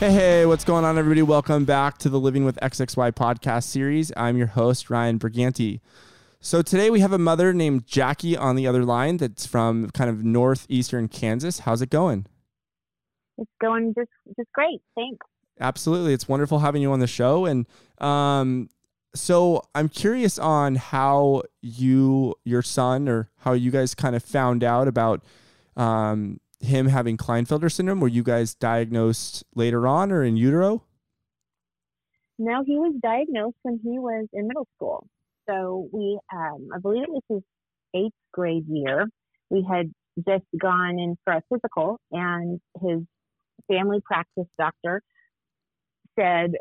Hey, hey, what's going on, everybody? Welcome back to the Living with XXY podcast series. I'm your host, Ryan Briganti. So today we have a mother named Jackie on the other line that's from kind of northeastern Kansas. How's it going? It's going just just great. Thanks. Absolutely. It's wonderful having you on the show. And um, so I'm curious on how you, your son, or how you guys kind of found out about um, him having Klinefelter syndrome? Were you guys diagnosed later on or in utero? No, he was diagnosed when he was in middle school. So we, um, I believe it was his eighth grade year. We had just gone in for a physical, and his family practice doctor said,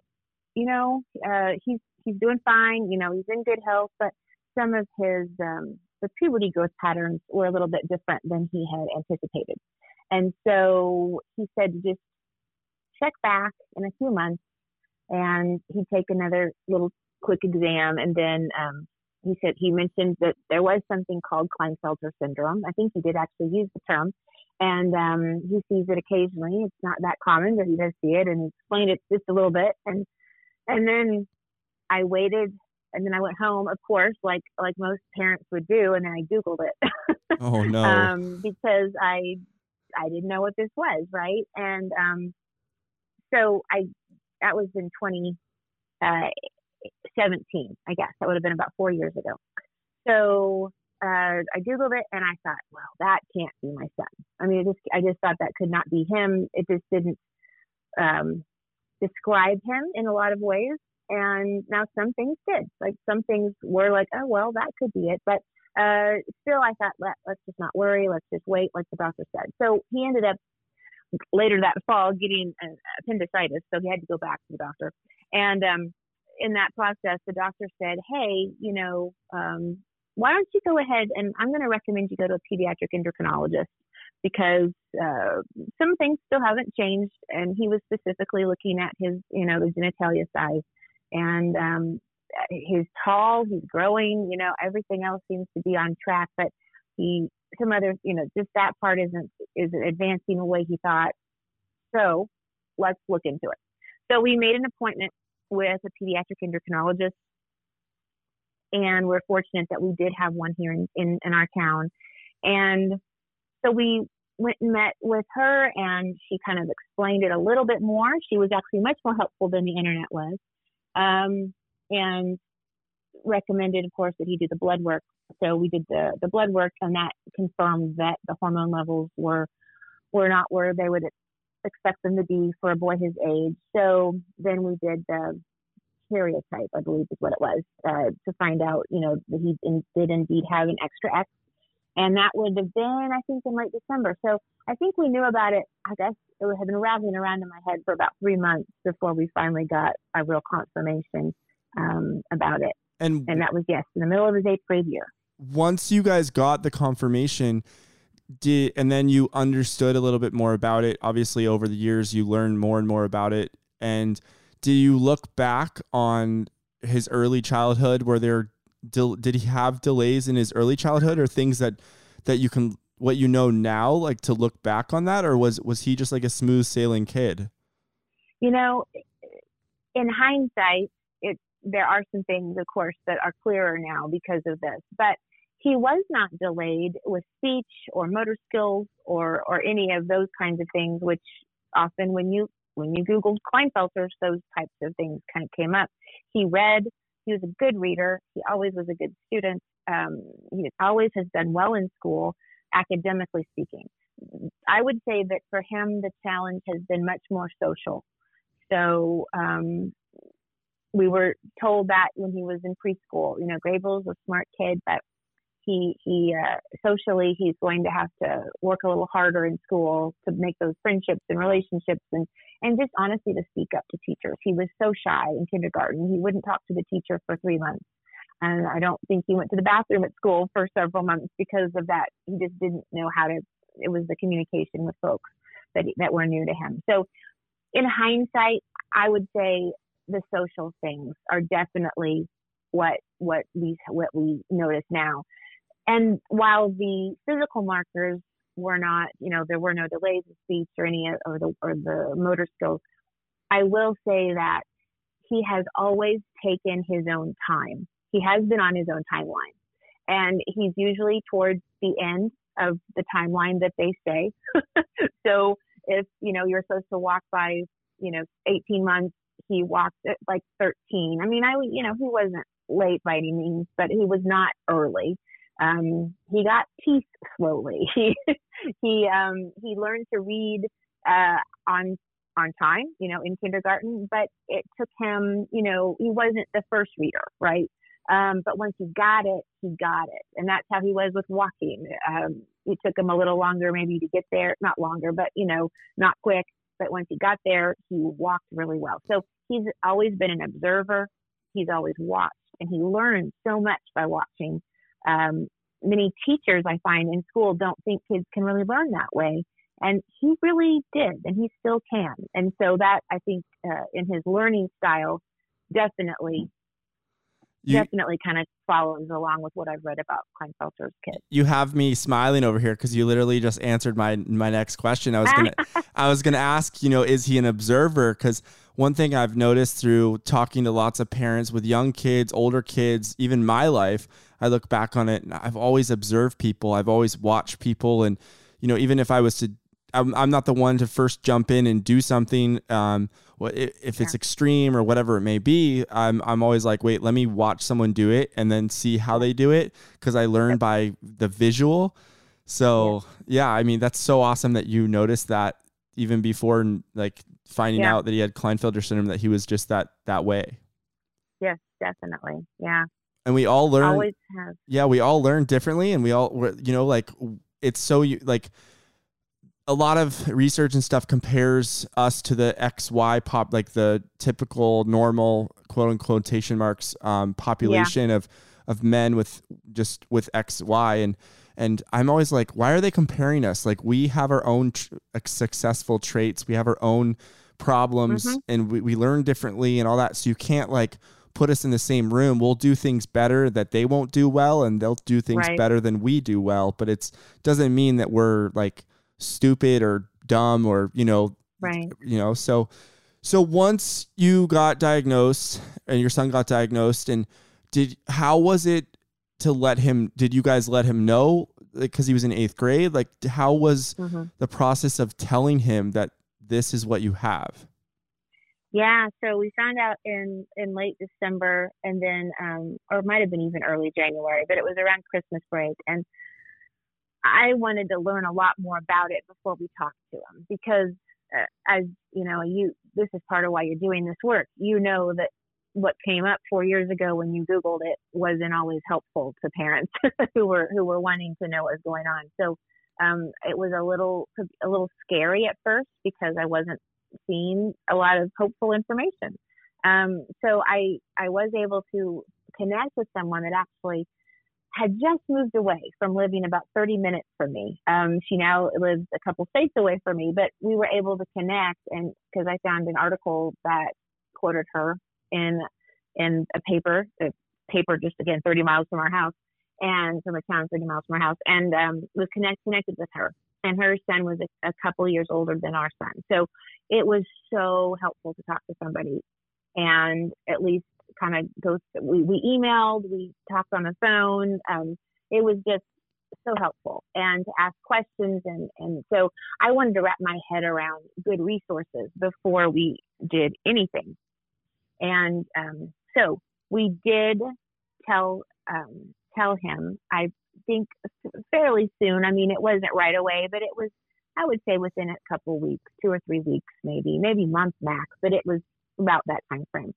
you know, uh, he's he's doing fine. You know, he's in good health, but some of his um, the puberty growth patterns were a little bit different than he had anticipated. And so he said to just check back in a few months and he'd take another little quick exam. And then um, he said he mentioned that there was something called Klinefelter syndrome. I think he did actually use the term. And um, he sees it occasionally. It's not that common, but he does see it. And he explained it just a little bit. And and then I waited and then I went home, of course, like like most parents would do, and then I Googled it. oh no! um, because I I didn't know what this was, right? And um, so I that was in 2017, uh, I guess. That would have been about four years ago. So uh, I googled it and I thought, well, that can't be my son. I mean, I just I just thought that could not be him. It just didn't um, describe him in a lot of ways. And now some things did. Like some things were like, oh well, that could be it. But uh, still, I thought, Let, let's just not worry. Let's just wait, like the doctor said. So he ended up later that fall getting appendicitis, so he had to go back to the doctor. And um, in that process, the doctor said, "Hey, you know, um, why don't you go ahead and I'm going to recommend you go to a pediatric endocrinologist because uh, some things still haven't changed." And he was specifically looking at his, you know, the genitalia size, and um, he's tall, he's growing, you know, everything else seems to be on track, but he, some other, you know, just that part isn't, isn't advancing the way he thought. So let's look into it. So we made an appointment with a pediatric endocrinologist and we're fortunate that we did have one here in, in, in our town. And so we went and met with her and she kind of explained it a little bit more. She was actually much more helpful than the internet was. Um, and recommended, of course, that he do the blood work. So we did the, the blood work, and that confirmed that the hormone levels were were not where they would expect them to be for a boy his age. So then we did the karyotype, I believe is what it was, uh, to find out, you know, that he in, did indeed have an extra X. And that would have been, I think, in late December. So I think we knew about it. I guess it had been rattling around in my head for about three months before we finally got a real confirmation um, about it. And and that was yes, in the middle of his eighth grade year. Once you guys got the confirmation, did and then you understood a little bit more about it. Obviously, over the years, you learned more and more about it. And do you look back on his early childhood? Were there did he have delays in his early childhood, or things that that you can what you know now, like to look back on that, or was was he just like a smooth sailing kid? You know, in hindsight, there are some things, of course, that are clearer now because of this. But he was not delayed with speech or motor skills or or any of those kinds of things, which often when you when you Googled Klinefelters, those types of things kind of came up. He read. He was a good reader. He always was a good student. Um, he always has done well in school, academically speaking. I would say that for him, the challenge has been much more social. So um, we were told that when he was in preschool. You know, Gabriel's a smart kid, but he he uh, socially he's going to have to work a little harder in school to make those friendships and relationships and and just honestly to speak up to teachers. He was so shy in kindergarten. He wouldn't talk to the teacher for three months. And I don't think he went to the bathroom at school for several months because of that. He just didn't know how to. It was the communication with folks that that were new to him. So, in hindsight, I would say the social things are definitely what what we what we notice now. And while the physical markers were not, you know, there were no delays of speech or any of the or the motor skills, I will say that he has always taken his own time. He has been on his own timeline. And he's usually towards the end of the timeline that they say. so if, you know, you're supposed to walk by, you know, 18 months, he walked at like 13. I mean, I, you know, he wasn't late by any means, but he was not early. Um, he got teeth slowly. He, he, um, he learned to read, uh, on on time, you know, in kindergarten, but it took him, you know, he wasn't the first reader, right? Um, but once he got it, he got it. And that's how he was with walking. Um, it took him a little longer maybe to get there, not longer, but, you know, not quick. But once he got there, he walked really well. So he's always been an observer. He's always watched and he learns so much by watching. Um, many teachers I find in school don't think kids can really learn that way. And he really did, and he still can. And so that I think uh, in his learning style definitely you, definitely kind of follows along with what I've read about Klinefelter's kids. You have me smiling over here because you literally just answered my my next question. I was gonna I was gonna ask, you know, is he an observer? Because one thing I've noticed through talking to lots of parents with young kids, older kids, even my life, I look back on it and I've always observed people. I've always watched people and you know, even if I was to I'm, I'm not the one to first jump in and do something. Um, if it's extreme or whatever it may be, I'm, I'm always like, wait, let me watch someone do it and then see how they do it because I learn by the visual. So yeah. yeah, I mean that's so awesome that you noticed that even before like finding yeah. out that he had Klinefelter syndrome that he was just that that way. Yes, definitely. Yeah. And we all learn. Always have. Yeah, we all learn differently, and we all, you know, like it's so you like a lot of research and stuff compares us to the XY pop, like the typical normal quote unquote quotation marks um, population yeah. of of men with just with XY and and I'm always like, why are they comparing us? Like we have our own tr- successful traits, we have our own problems, mm-hmm. and we, we learn differently and all that. So you can't like put us in the same room. We'll do things better that they won't do well, and they'll do things right. better than we do well. But it's doesn't mean that we're like stupid or dumb or you know right you know so so once you got diagnosed and your son got diagnosed and did how was it to let him did you guys let him know because he was in eighth grade like how was mm-hmm. the process of telling him that this is what you have yeah so we found out in in late december and then um or it might have been even early january but it was around christmas break and I wanted to learn a lot more about it before we talked to him because uh, as you know, you this is part of why you're doing this work. You know that what came up four years ago when you Googled it wasn't always helpful to parents who were who were wanting to know what was going on. So um, it was a little a little scary at first because I wasn't seeing a lot of hopeful information. Um, so I I was able to connect with someone that actually had just moved away from living about 30 minutes from me. Um, she now lives a couple states away from me, but we were able to connect and because I found an article that quoted her in in a paper, a paper just again 30 miles from our house and from a town 30 miles from our house and um, was connect, connected with her. And her son was a, a couple years older than our son. So it was so helpful to talk to somebody and at least kind of go. We we emailed, we talked on the phone. Um, it was just so helpful and to ask questions and and so I wanted to wrap my head around good resources before we did anything. And um, so we did tell um, tell him. I think fairly soon. I mean, it wasn't right away, but it was. I would say within a couple weeks, two or three weeks, maybe, maybe month max, but it was about that time frame.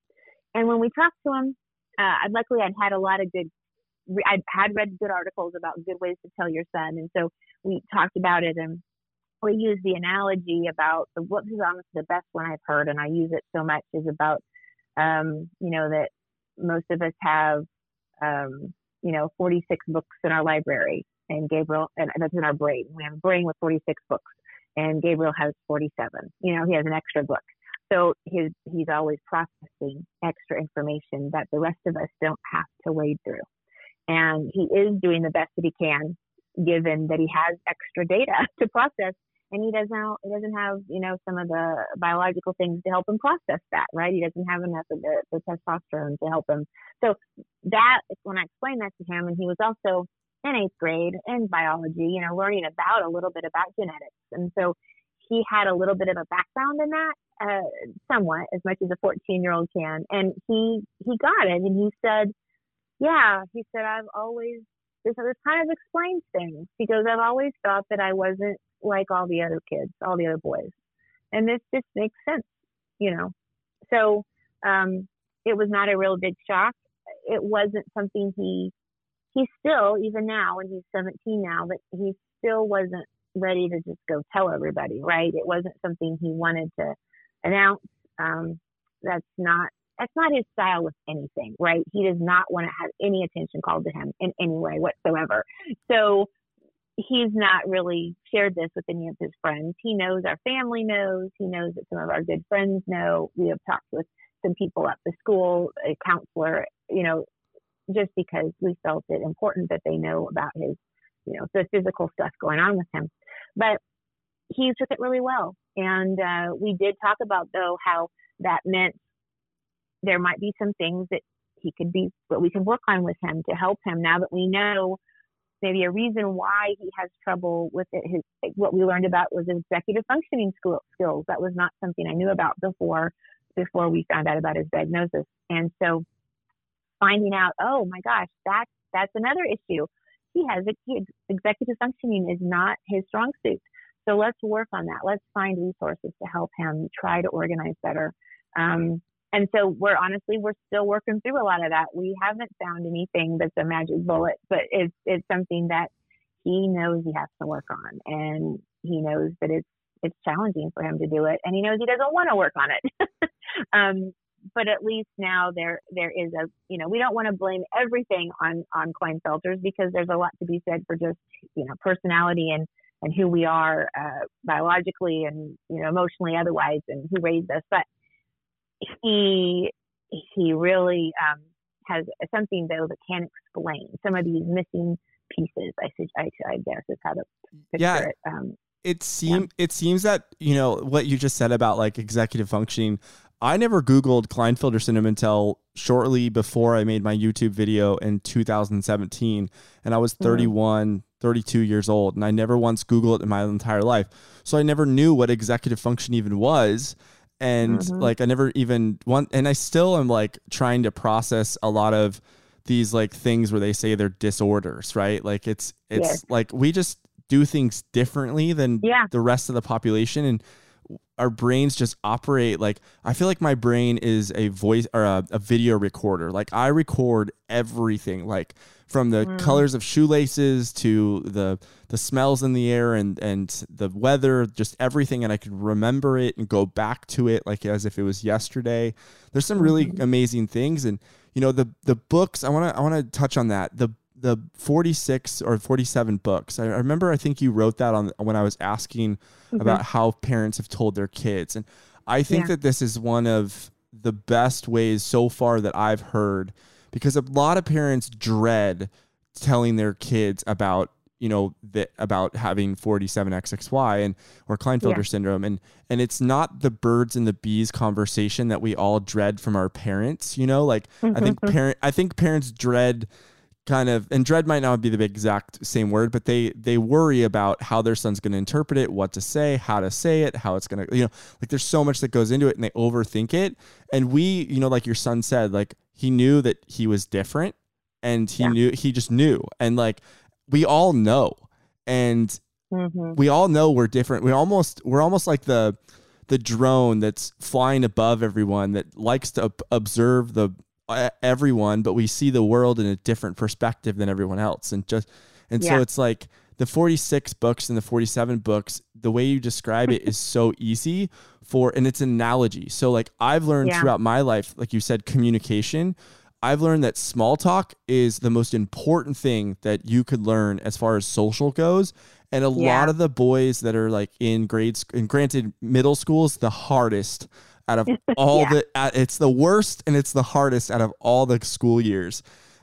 And when we talked to him, uh, luckily I'd had a lot of good, I had read good articles about good ways to tell your son, and so we talked about it, and we used the analogy about the what is honestly the best one I've heard, and I use it so much is about, um, you know, that most of us have, um, you know, 46 books in our library, and Gabriel, and that's in our brain. We have a brain with 46 books, and Gabriel has 47. You know, he has an extra book. So his, he's always processing extra information that the rest of us don't have to wade through. And he is doing the best that he can, given that he has extra data to process. And he doesn't he doesn't have you know some of the biological things to help him process that right? He doesn't have enough of the, the testosterone to help him. So that when i explained that to him and he was also in eighth grade in biology you know learning about a little bit about genetics. And so he had a little bit of a background in that uh, somewhat as much as a 14 year old can. And he he got it and he said yeah he said i've always this, this kind of explains things because I've always thought that I wasn't like all the other kids, all the other boys. And this just makes sense, you know. So um, it was not a real big shock. It wasn't something he he still even now when he's 17 now, but he still wasn't ready to just go tell everybody, right? It wasn't something he wanted to announce. Um, that's not that's not his style with anything, right? He does not want to have any attention called to him in any way whatsoever. So he's not really shared this with any of his friends. He knows our family knows. He knows that some of our good friends know. We have talked with some people at the school, a counselor, you know, just because we felt it important that they know about his, you know, the physical stuff going on with him. But he took it really well. And uh, we did talk about, though, how that meant there might be some things that he could be, that we can work on with him to help him now that we know maybe a reason why he has trouble with it. His what we learned about was executive functioning skills. That was not something I knew about before before we found out about his diagnosis. And so finding out, oh my gosh, that's that's another issue. He has a, executive functioning is not his strong suit. So let's work on that. Let's find resources to help him try to organize better. Um, and so we're honestly we're still working through a lot of that. We haven't found anything that's a magic bullet, but it's it's something that he knows he has to work on, and he knows that it's it's challenging for him to do it, and he knows he doesn't want to work on it. um, but at least now there there is a you know we don't want to blame everything on on Klinefelters because there's a lot to be said for just you know personality and and who we are uh, biologically and you know emotionally otherwise and who raised us, but he he really um, has something though that can explain some of these missing pieces. I I, I guess is how to picture yeah. it. Um, it seems yeah. it seems that you know what you just said about like executive functioning. I never Googled Klinefelter syndrome until shortly before I made my YouTube video in 2017. And I was mm-hmm. 31, mm. 32 years old. And I never once Googled it in my entire life. So I never knew what executive function even was and mm-hmm. like I never even want and I still am like trying to process a lot of these like things where they say they're disorders, right? Like it's it's like we just do things differently than yeah. the rest of the population and our brains just operate like I feel like my brain is a voice or a, a video recorder. Like I record everything like from the mm. colors of shoelaces to the the smells in the air and and the weather, just everything, and I can remember it and go back to it like as if it was yesterday. There's some really mm-hmm. amazing things, and you know the the books. I want to I want to touch on that. The the 46 or 47 books. I, remember I think you wrote that on when I was asking mm-hmm. about how parents have told their kids, and I think yeah. that this is one of the best ways so far that I've heard because a lot of parents dread telling their kids about you know that about having 47xxy and or Klinefelter yeah. syndrome and and it's not the birds and the bees conversation that we all dread from our parents you know like mm-hmm. I think mm-hmm. parent I think parents dread kind of and dread might not be the exact same word but they they worry about how their son's going to interpret it what to say how to say it how it's going to you know like there's so much that goes into it and they overthink it and we you know like your son said like he knew that he was different and he yeah. knew he just knew and like we all know and mm-hmm. we all know we're different we almost we're almost like the the drone that's flying above everyone that likes to observe the everyone, but we see the world in a different perspective than everyone else. And just, and yeah. so it's like the 46 books and the 47 books, the way you describe it is so easy for, and it's an analogy. So like I've learned yeah. throughout my life, like you said, communication. I've learned that small talk is the most important thing that you could learn as far as social goes. And a yeah. lot of the boys that are like in grades, and granted, middle school is the hardest out of all yeah. the uh, it's the worst and it's the hardest out of all the school years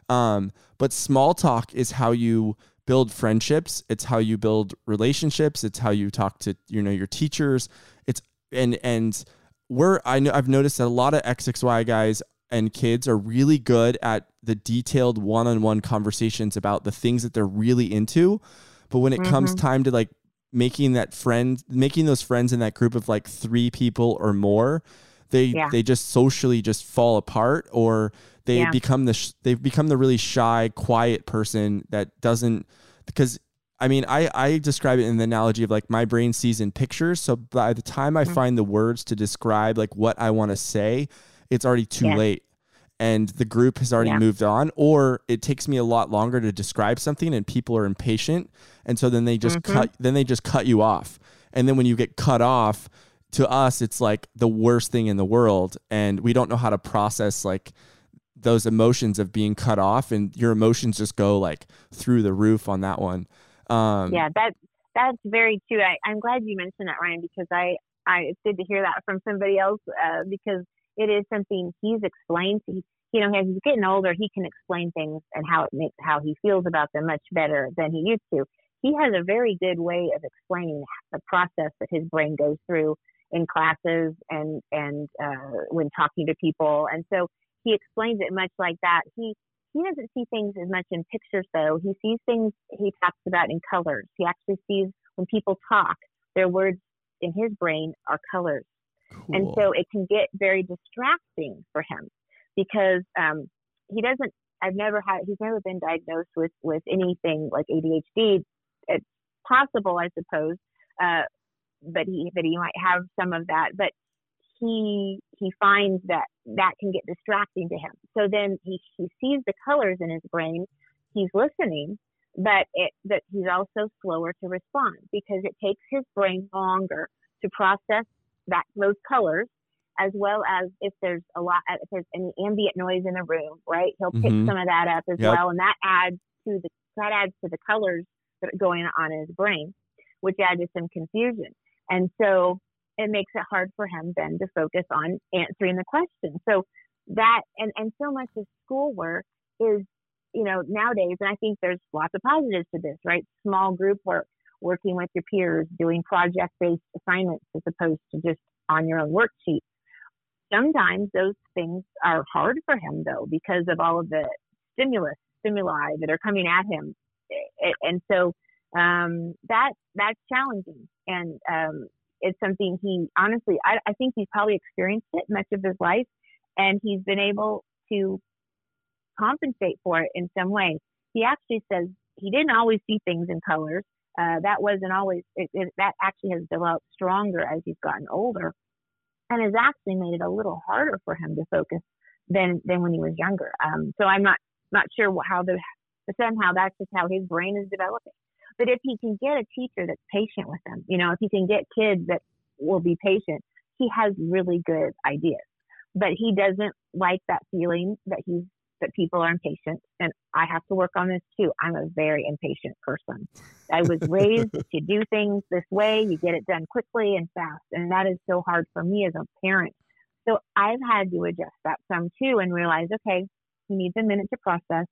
um, but small talk is how you build friendships. It's how you build relationships. It's how you talk to you know your teachers. It's and and we're I know I've noticed that a lot of XXY guys and kids are really good at the detailed one-on-one conversations about the things that they're really into. But when it mm-hmm. comes time to like making that friend, making those friends in that group of like three people or more, they yeah. they just socially just fall apart or they yeah. become the sh- they've become the really shy, quiet person that doesn't because I mean, I, I describe it in the analogy of like my brain sees in pictures. So by the time I mm-hmm. find the words to describe like what I want to say, it's already too yeah. late and the group has already yeah. moved on or it takes me a lot longer to describe something and people are impatient and so then they just mm-hmm. cut then they just cut you off and then when you get cut off to us it's like the worst thing in the world and we don't know how to process like those emotions of being cut off and your emotions just go like through the roof on that one um, yeah that that's very true I, i'm glad you mentioned that ryan because i i it's good to hear that from somebody else uh, because it is something he's explained. He, you know, as he's getting older, he can explain things and how it makes how he feels about them much better than he used to. He has a very good way of explaining the process that his brain goes through in classes and and uh, when talking to people, and so he explains it much like that. He he doesn't see things as much in pictures though. He sees things he talks about in colors. He actually sees when people talk, their words in his brain are colors. Cool. And so it can get very distracting for him because um, he doesn't, I've never had, he's never been diagnosed with, with anything like ADHD. It's possible, I suppose, uh, but he, that he might have some of that, but he, he finds that that can get distracting to him. So then he, he sees the colors in his brain. He's listening, but it, that he's also slower to respond because it takes his brain longer to process that those colors as well as if there's a lot if there's any ambient noise in the room right he'll pick mm-hmm. some of that up as yep. well and that adds to the that adds to the colors that are going on in his brain which adds to some confusion and so it makes it hard for him then to focus on answering the question so that and and so much of schoolwork is you know nowadays and i think there's lots of positives to this right small group work working with your peers, doing project based assignments as opposed to just on your own worksheet. Sometimes those things are hard for him though because of all of the stimulus, stimuli that are coming at him. And so um, that that's challenging. And um, it's something he honestly, I, I think he's probably experienced it much of his life and he's been able to compensate for it in some way. He actually says he didn't always see things in colors uh, that wasn't always it, it, that actually has developed stronger as he's gotten older and has actually made it a little harder for him to focus than than when he was younger. Um, so i'm not not sure how the somehow that's just how his brain is developing. But if he can get a teacher that's patient with him you know if he can get kids that will be patient he has really good ideas. But he doesn't like that feeling that he's that people are impatient and I have to work on this too. I'm a very impatient person. I was raised to do things this way, you get it done quickly and fast. And that is so hard for me as a parent. So I've had to adjust that some too and realize, okay, he needs a minute to process.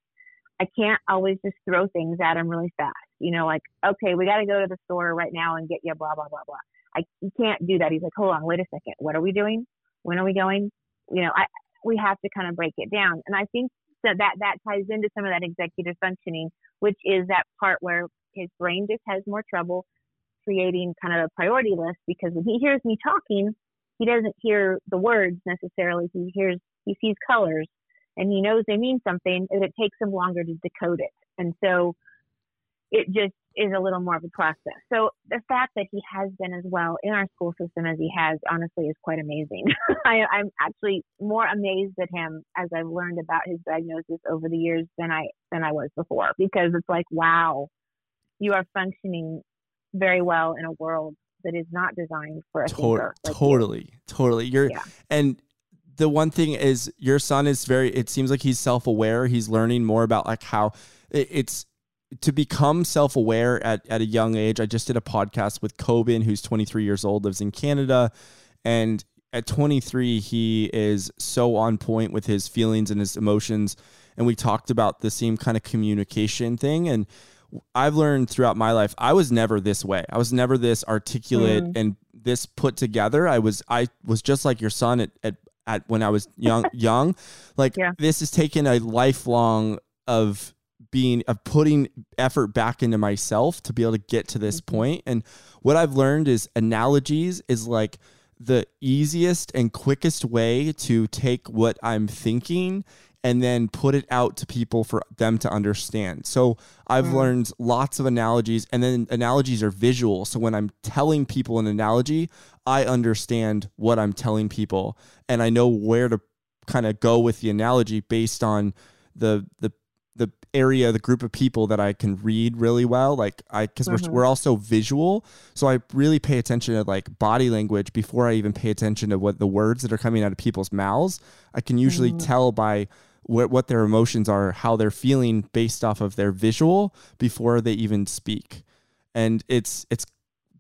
I can't always just throw things at him really fast. You know, like, okay, we got to go to the store right now and get you blah, blah, blah, blah. I you can't do that. He's like, hold on, wait a second. What are we doing? When are we going? You know, I, we have to kind of break it down. And I think that that, that ties into some of that executive functioning, which is that part where his brain just has more trouble creating kind of a priority list because when he hears me talking, he doesn't hear the words necessarily. He hears, he sees colors and he knows they mean something and it takes him longer to decode it. And so it just is a little more of a process. So the fact that he has been as well in our school system as he has, honestly, is quite amazing. I, am actually more amazed at him as I've learned about his diagnosis over the years than I than I was before, because it's like, wow, you are functioning very well in a world that is not designed for a totally, like totally, you. totally. You're yeah. and the one thing is your son is very. It seems like he's self aware. He's learning more about like how it's to become self-aware at, at a young age i just did a podcast with Coben, who's 23 years old lives in canada and at 23 he is so on point with his feelings and his emotions and we talked about the same kind of communication thing and I've learned throughout my life, I was never this way. I was never this articulate mm. and this put together. I was I was just like your son at, at, at when I was young young. Like yeah. this has taken a lifelong of being of putting effort back into myself to be able to get to this mm-hmm. And what I've learned is analogies is like the easiest and quickest way to take what I'm thinking and then put it out to people for them to understand. So I've mm. learned lots of analogies, and then analogies are visual. So when I'm telling people an analogy, I understand what I'm telling people, and I know where to kind of go with the analogy based on the the area, the group of people that I can read really well. Like I, because mm-hmm. we're, we're also visual, so I really pay attention to like body language before I even pay attention to what the words that are coming out of people's mouths. I can usually mm-hmm. tell by what what their emotions are, how they're feeling based off of their visual before they even speak, and it's it's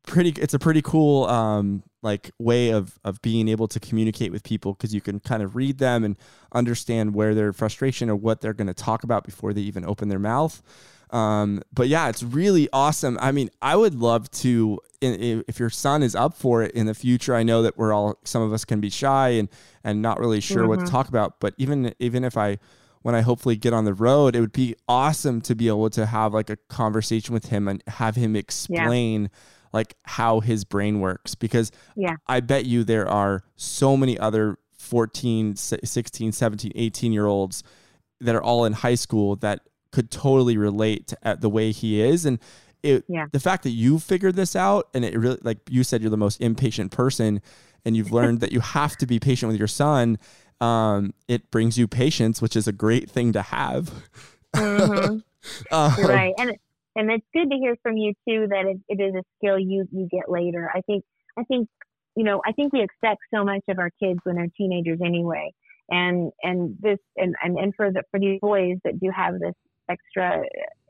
pretty it's a pretty cool um like way of of being able to communicate with people because you can kind of read them and understand where their frustration or what they're going to talk about before they even open their mouth um, but yeah it's really awesome i mean i would love to if your son is up for it in the future i know that we're all some of us can be shy and and not really sure mm-hmm. what to mm-hmm. talk about but even even if i when I hopefully get on the road, it would be awesome to be able to have like a conversation with him and have him explain yeah like how his brain works because yeah. I bet you there are so many other 14, 16, 17, 18 year olds that are all in high school that could totally relate to the way he is and it, yeah. the fact that you figured this out and it really like you said you're the most impatient person and you've learned that you have to be patient with your son um, it brings you patience which is a great thing to have mm-hmm. um, right and and it's good to hear from you too that it, it is a skill you you get later. I think I think you know I think we expect so much of our kids when they're teenagers anyway, and and this and and, and for the for these boys that do have this extra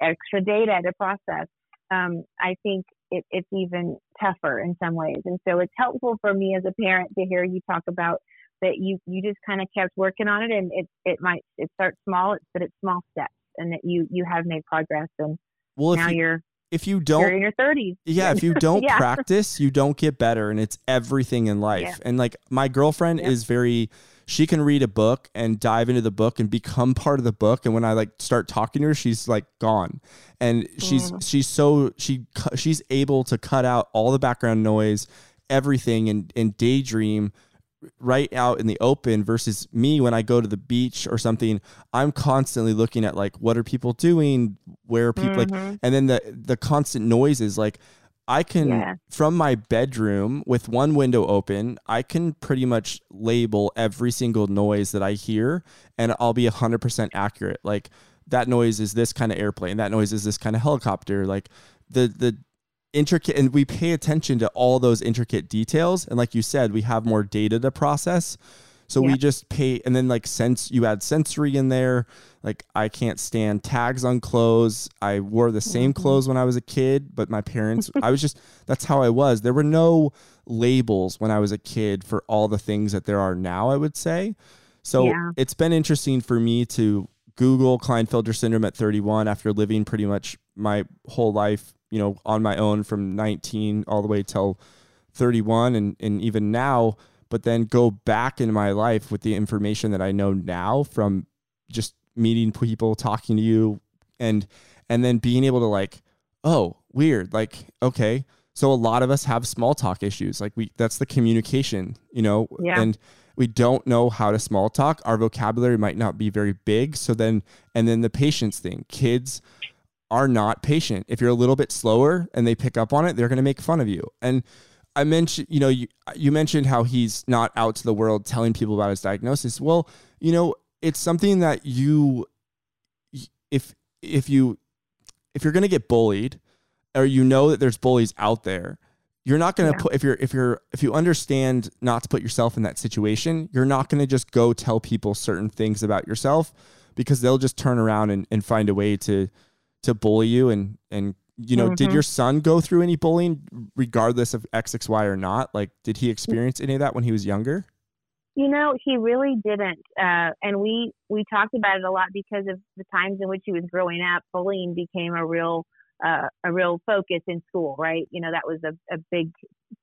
extra data to process, um, I think it, it's even tougher in some ways. And so it's helpful for me as a parent to hear you talk about that you you just kind of kept working on it, and it it might it starts small, it's but it's small steps, and that you you have made progress and well, now you, are if you don't in your 30s yeah if you don't yeah. practice you don't get better and it's everything in life yeah. and like my girlfriend yeah. is very she can read a book and dive into the book and become part of the book and when i like start talking to her she's like gone and she's mm. she's so she she's able to cut out all the background noise everything and and daydream right out in the open versus me when I go to the beach or something, I'm constantly looking at like what are people doing, where are people mm-hmm. like and then the the constant noises like I can yeah. from my bedroom with one window open, I can pretty much label every single noise that I hear and I'll be 100% accurate. Like that noise is this kind of airplane, that noise is this kind of helicopter, like the the intricate and we pay attention to all those intricate details and like you said we have more data to process so yeah. we just pay and then like sense you add sensory in there like i can't stand tags on clothes i wore the same mm-hmm. clothes when i was a kid but my parents i was just that's how i was there were no labels when i was a kid for all the things that there are now i would say so yeah. it's been interesting for me to google klinefelter syndrome at 31 after living pretty much my whole life you know, on my own from 19 all the way till 31 and, and even now, but then go back in my life with the information that I know now from just meeting people, talking to you and and then being able to like, oh, weird. Like, okay. So a lot of us have small talk issues. Like we that's the communication, you know, yeah. and we don't know how to small talk. Our vocabulary might not be very big. So then and then the patience thing. Kids are not patient. If you're a little bit slower and they pick up on it, they're going to make fun of you. And I mentioned, you know, you, you mentioned how he's not out to the world telling people about his diagnosis. Well, you know, it's something that you, if, if you, if you're going to get bullied or you know that there's bullies out there, you're not going to yeah. put, if you're, if you're, if you understand not to put yourself in that situation, you're not going to just go tell people certain things about yourself because they'll just turn around and, and find a way to, to bully you and and you know mm-hmm. did your son go through any bullying regardless of xxy or not like did he experience any of that when he was younger you know he really didn't uh, and we we talked about it a lot because of the times in which he was growing up bullying became a real uh, a real focus in school, right? You know, that was a, a big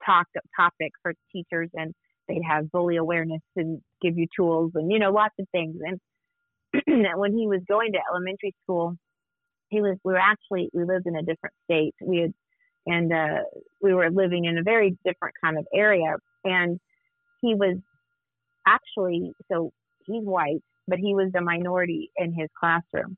talk topic for teachers, and they'd have bully awareness and give you tools and you know lots of things. And when he was going to elementary school, he was we were actually we lived in a different state. We had and uh, we were living in a very different kind of area, and he was actually so he's white, but he was the minority in his classroom.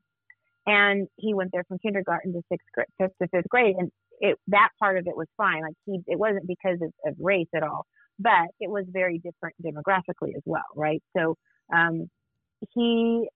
And he went there from kindergarten to sixth grade fifth to fifth grade. And it that part of it was fine. Like he it wasn't because of, of race at all but it was very different demographically as well right? So um, he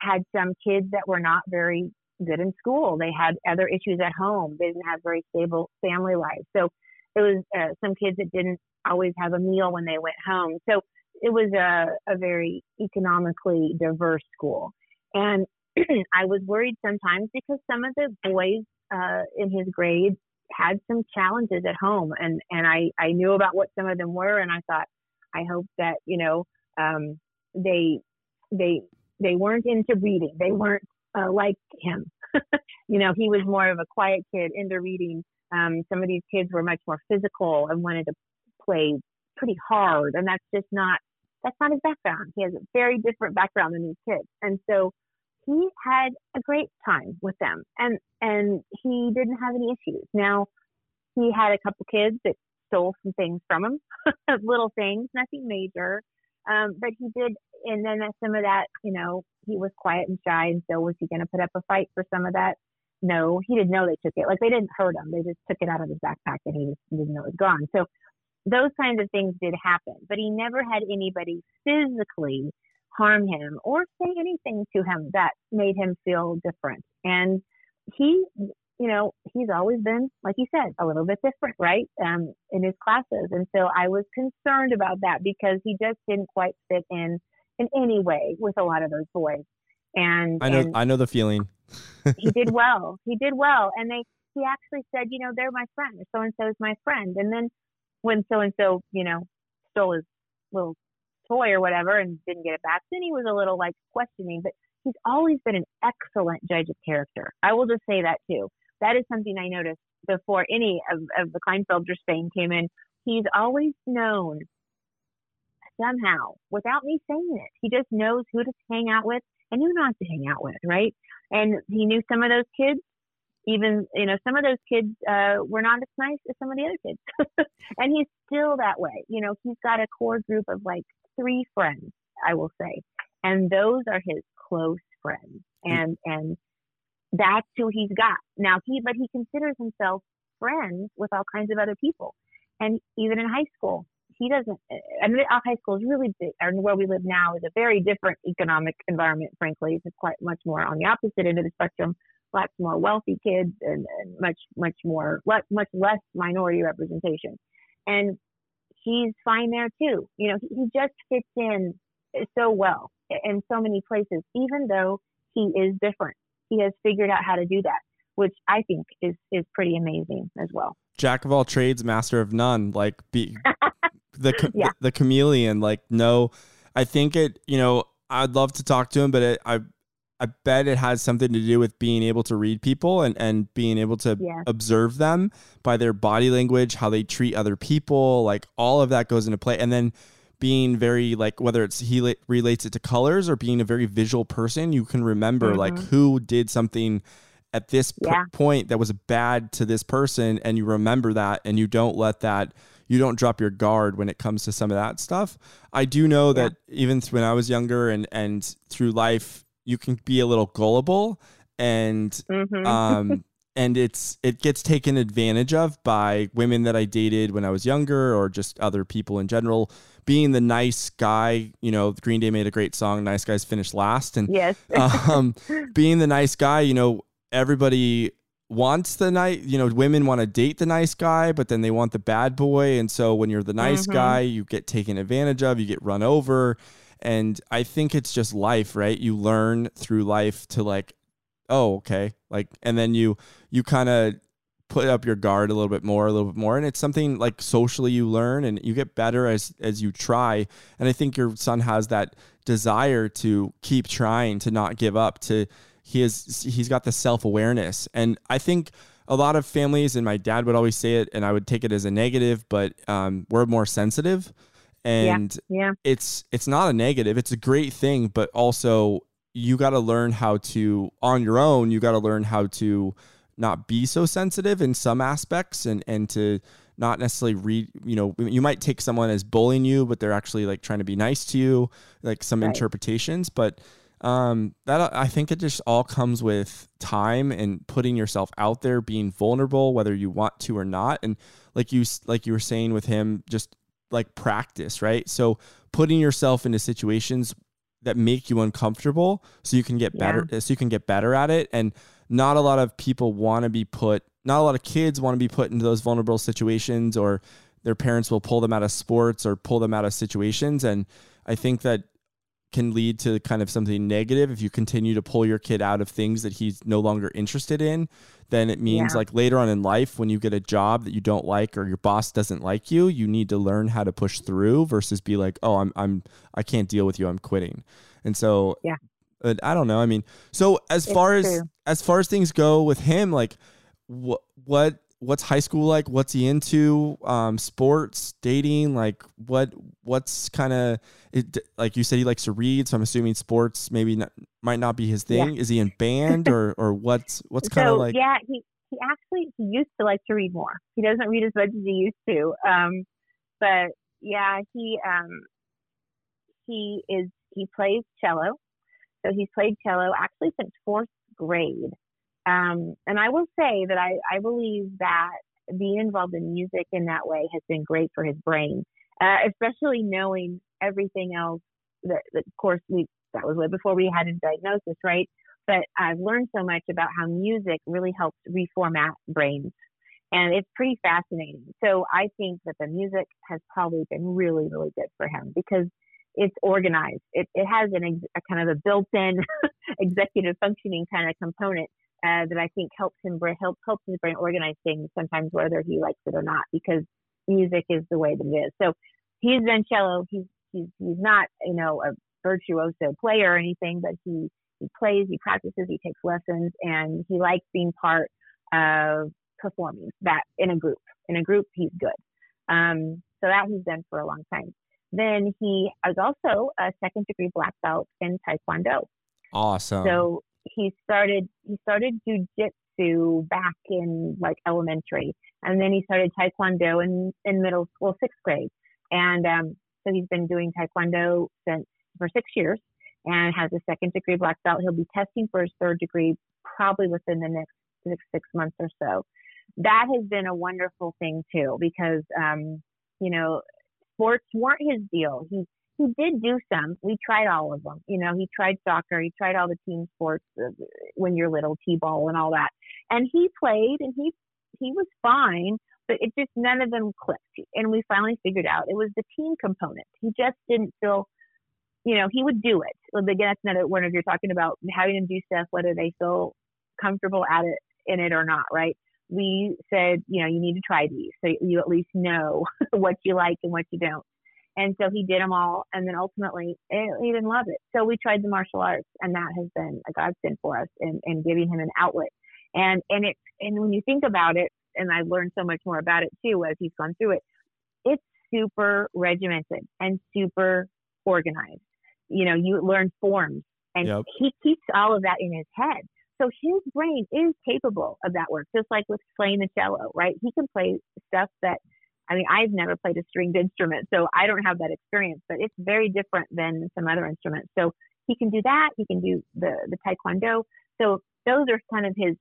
had some kids that were not very good in school. They had other issues at home. They didn't have very stable family lives so it was uh, some kids that didn't always have a meal when they went home. So it was a, a very economically diverse school. And I was worried sometimes because some of the boys uh, in his grade had some challenges at home, and and I I knew about what some of them were, and I thought I hope that you know um, they they they weren't into reading, they weren't uh, like him. you know, he was more of a quiet kid into reading. Um, some of these kids were much more physical and wanted to play pretty hard, and that's just not that's not his background. He has a very different background than these kids, and so he had a great time with them and and he didn't have any issues now he had a couple kids that stole some things from him little things nothing major um, but he did and then some of that you know he was quiet and shy and so was he going to put up a fight for some of that? No he didn't know they took it. Like they didn't hurt him they just took it out of his backpack and he, just, he didn't know it was gone. So those kinds of things did happen but he never had anybody physically harm him or say anything to him that made him feel different. And he, you know, he's always been, like you said, a little bit different, right? Um, in his classes. And so I was concerned about that because he just didn't quite fit in in any way with a lot of those boys. And I know, and I know the feeling. he did well. He did well. And they, he actually said, you know, they're my friend. So and so is my friend. And then when so and so, you know, stole his little toy or whatever and didn't get it back, then he was a little like questioning. But he's always been an excellent judge of character. I will just say that too. That is something I noticed before any of, of the Klinefelter Spain came in. He's always known somehow, without me saying it, he just knows who to hang out with and who not to hang out with, right? And he knew some of those kids even you know some of those kids uh, were not as nice as some of the other kids. And he's still that way. You know he's got a core group of like three friends, I will say, and those are his close friends, and and that's who he's got now. He but he considers himself friends with all kinds of other people, and even in high school, he doesn't. I mean, our high school is really big, and where we live now is a very different economic environment. Frankly, it's quite much more on the opposite end of the spectrum. Lots more wealthy kids, and, and much much more much less minority representation. And he's fine there too. You know, he, he just fits in so well in so many places, even though he is different. He has figured out how to do that, which I think is is pretty amazing as well. Jack of all trades, master of none. Like be the, yeah. the the chameleon. Like no, I think it. You know, I'd love to talk to him, but it, I I bet it has something to do with being able to read people and, and being able to yeah. observe them by their body language, how they treat other people, like all of that goes into play. And then being very like whether it's he la- relates it to colors or being a very visual person, you can remember mm-hmm. like who did something at this yeah. p- point that was bad to this person and you remember that and you don't let that you don't drop your guard when it comes to some of that stuff. I do know yeah. that even when I was younger and and through life you can be a little gullible and mm-hmm. um and it's it gets taken advantage of by women that I dated when I was younger or just other people in general being the nice guy you know Green Day made a great song nice guys finish last and yes um being the nice guy you know everybody wants the night you know women want to date the nice guy but then they want the bad boy and so when you're the nice mm-hmm. guy you get taken advantage of you get run over and I think it's just life, right? You learn through life to like, oh, okay. Like, and then you, you kind of put up your guard a little bit more, a little bit more. And it's something like socially you learn and you get better as, as you try. And I think your son has that desire to keep trying, to not give up, to he is he's got the self-awareness and i think a lot of families and my dad would always say it and i would take it as a negative but um, we're more sensitive and yeah, yeah. it's it's not a negative it's a great thing but also you got to learn how to on your own you got to learn how to not be so sensitive in some aspects and and to not necessarily read you know you might take someone as bullying you but they're actually like trying to be nice to you like some right. interpretations. But um that i think it just all comes with time and putting yourself out there being vulnerable whether you want to or not. And like you like you were saying with him just like practice right? So putting yourself into situations that make you uncomfortable so you can get better yeah. so you can get better at it and not a lot of people want to be put not a lot of kids want to be put into those vulnerable situations or their parents will pull them out of sports or pull them out of situations and i think that can lead to kind of something negative. If you continue to pull your kid out of things that he's no longer interested in then it means yeah. like later on in life when you get a job that you don't like or your boss doesn't like you you need to learn how to push through versus be like oh i'm i'm i can't deal with you. I'm quitting. And so yeah. i don't know. I mean so as it's far true. as as far as things go with him like what what what's high school like? What's he into? Um sports dating like what what's kind of like you said he likes to read so i'm assuming sports maybe not, might not be his thing. Yeah. is he in band or or what's what's kind of so, like? yeah he he actually he used to like to read more. He doesn't read as much as he used to um but yeah he um he is he plays cello. So he's played cello actually since fourth grade um, and I will say that I, I believe that being involved in music in that way has been great for his brain, uh, especially knowing everything else that, that, of course, we that was before we had a diagnosis, right? But I've learned so much about how music really helps reformat brains. And it's pretty fascinating. So I think that the music has probably been really, really good for him because it's organized. It, it has an ex- a kind of a built-in executive functioning kind of component uh, that I think helps him help helps his brain organize things sometimes whether he likes it or not because music is the way that it is. So he's done cello. He's he's he's not you know a virtuoso player or anything, but he he plays, he practices, he takes lessons, and he likes being part of performing that in a group. In a group, he's good. Um, so that he's done for a long time. Then he is also a second degree black belt in Taekwondo. Awesome. So he started he started jujitsu back in like elementary, and then he started taekwondo in in middle school, sixth grade, and um, so he's been doing taekwondo since for six years, and has a second degree black belt. He'll be testing for his third degree probably within the next six, six months or so. That has been a wonderful thing too, because um, you know sports weren't his deal. He he did do some. We tried all of them. You know, he tried soccer, he tried all the team sports uh, when you're little, t-ball and all that. And he played, and he he was fine, but it just none of them clicked. And we finally figured out it was the team component. He just didn't feel, you know, he would do it. Well, again, that's another one of you're talking about having them do stuff whether they feel comfortable at it in it or not, right? We said, you know, you need to try these so you at least know what you like and what you don't. And so he did them all. And then ultimately, it, he didn't love it. So we tried the martial arts, and that has been a godsend for us in, in giving him an outlet. And and it and when you think about it, and I've learned so much more about it too as he's gone through it. It's super regimented and super organized. You know, you learn forms, and yep. he keeps all of that in his head. So his brain is capable of that work, just like with playing the cello, right? He can play stuff that I mean, I've never played a stringed instrument, so I don't have that experience, but it's very different than some other instruments. So he can do that. He can do the, the taekwondo. So those are kind of his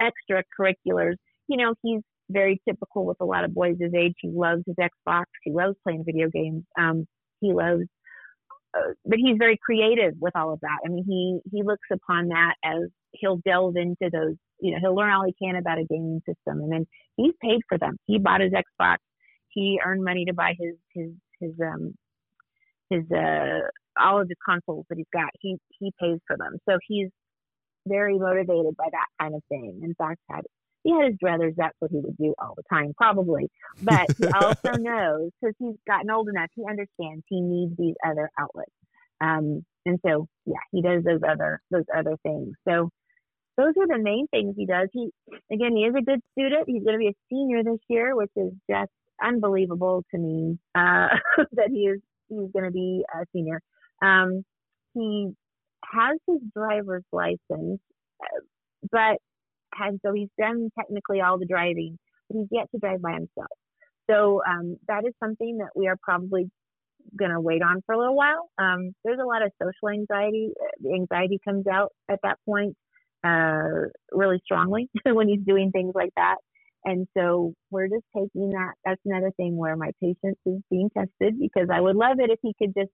extracurriculars. You know, he's very typical with a lot of boys his age. He loves his Xbox. He loves playing video games. Um, he loves, uh, but he's very creative with all of that. I mean, he, he looks upon that as he'll delve into those you know, he'll learn all he can about a gaming system, and then he's paid for them. He bought his Xbox. He earned money to buy his his his um his uh all of the consoles that he's got. He he pays for them, so he's very motivated by that kind of thing. In fact, had he had his druthers, that's what he would do all the time, probably. But he also knows because he's gotten old enough, he understands he needs these other outlets. Um, And so, yeah, he does those other those other things. So those are the main things he does. He again, he is a good student. He's going to be a senior this year, which is just unbelievable to me uh, that he is he's going to be a senior. Um, he has his driver's license, uh, but and so he's done technically all the driving, but he's yet to drive by himself. So um, that is something that we are probably going to wait on for a little while. Um, there's a lot of social anxiety. The anxiety comes out at that point uh, really strongly when he's doing things like that. And so we're just taking that. That's another thing where my patience is being tested because I would love it if he could just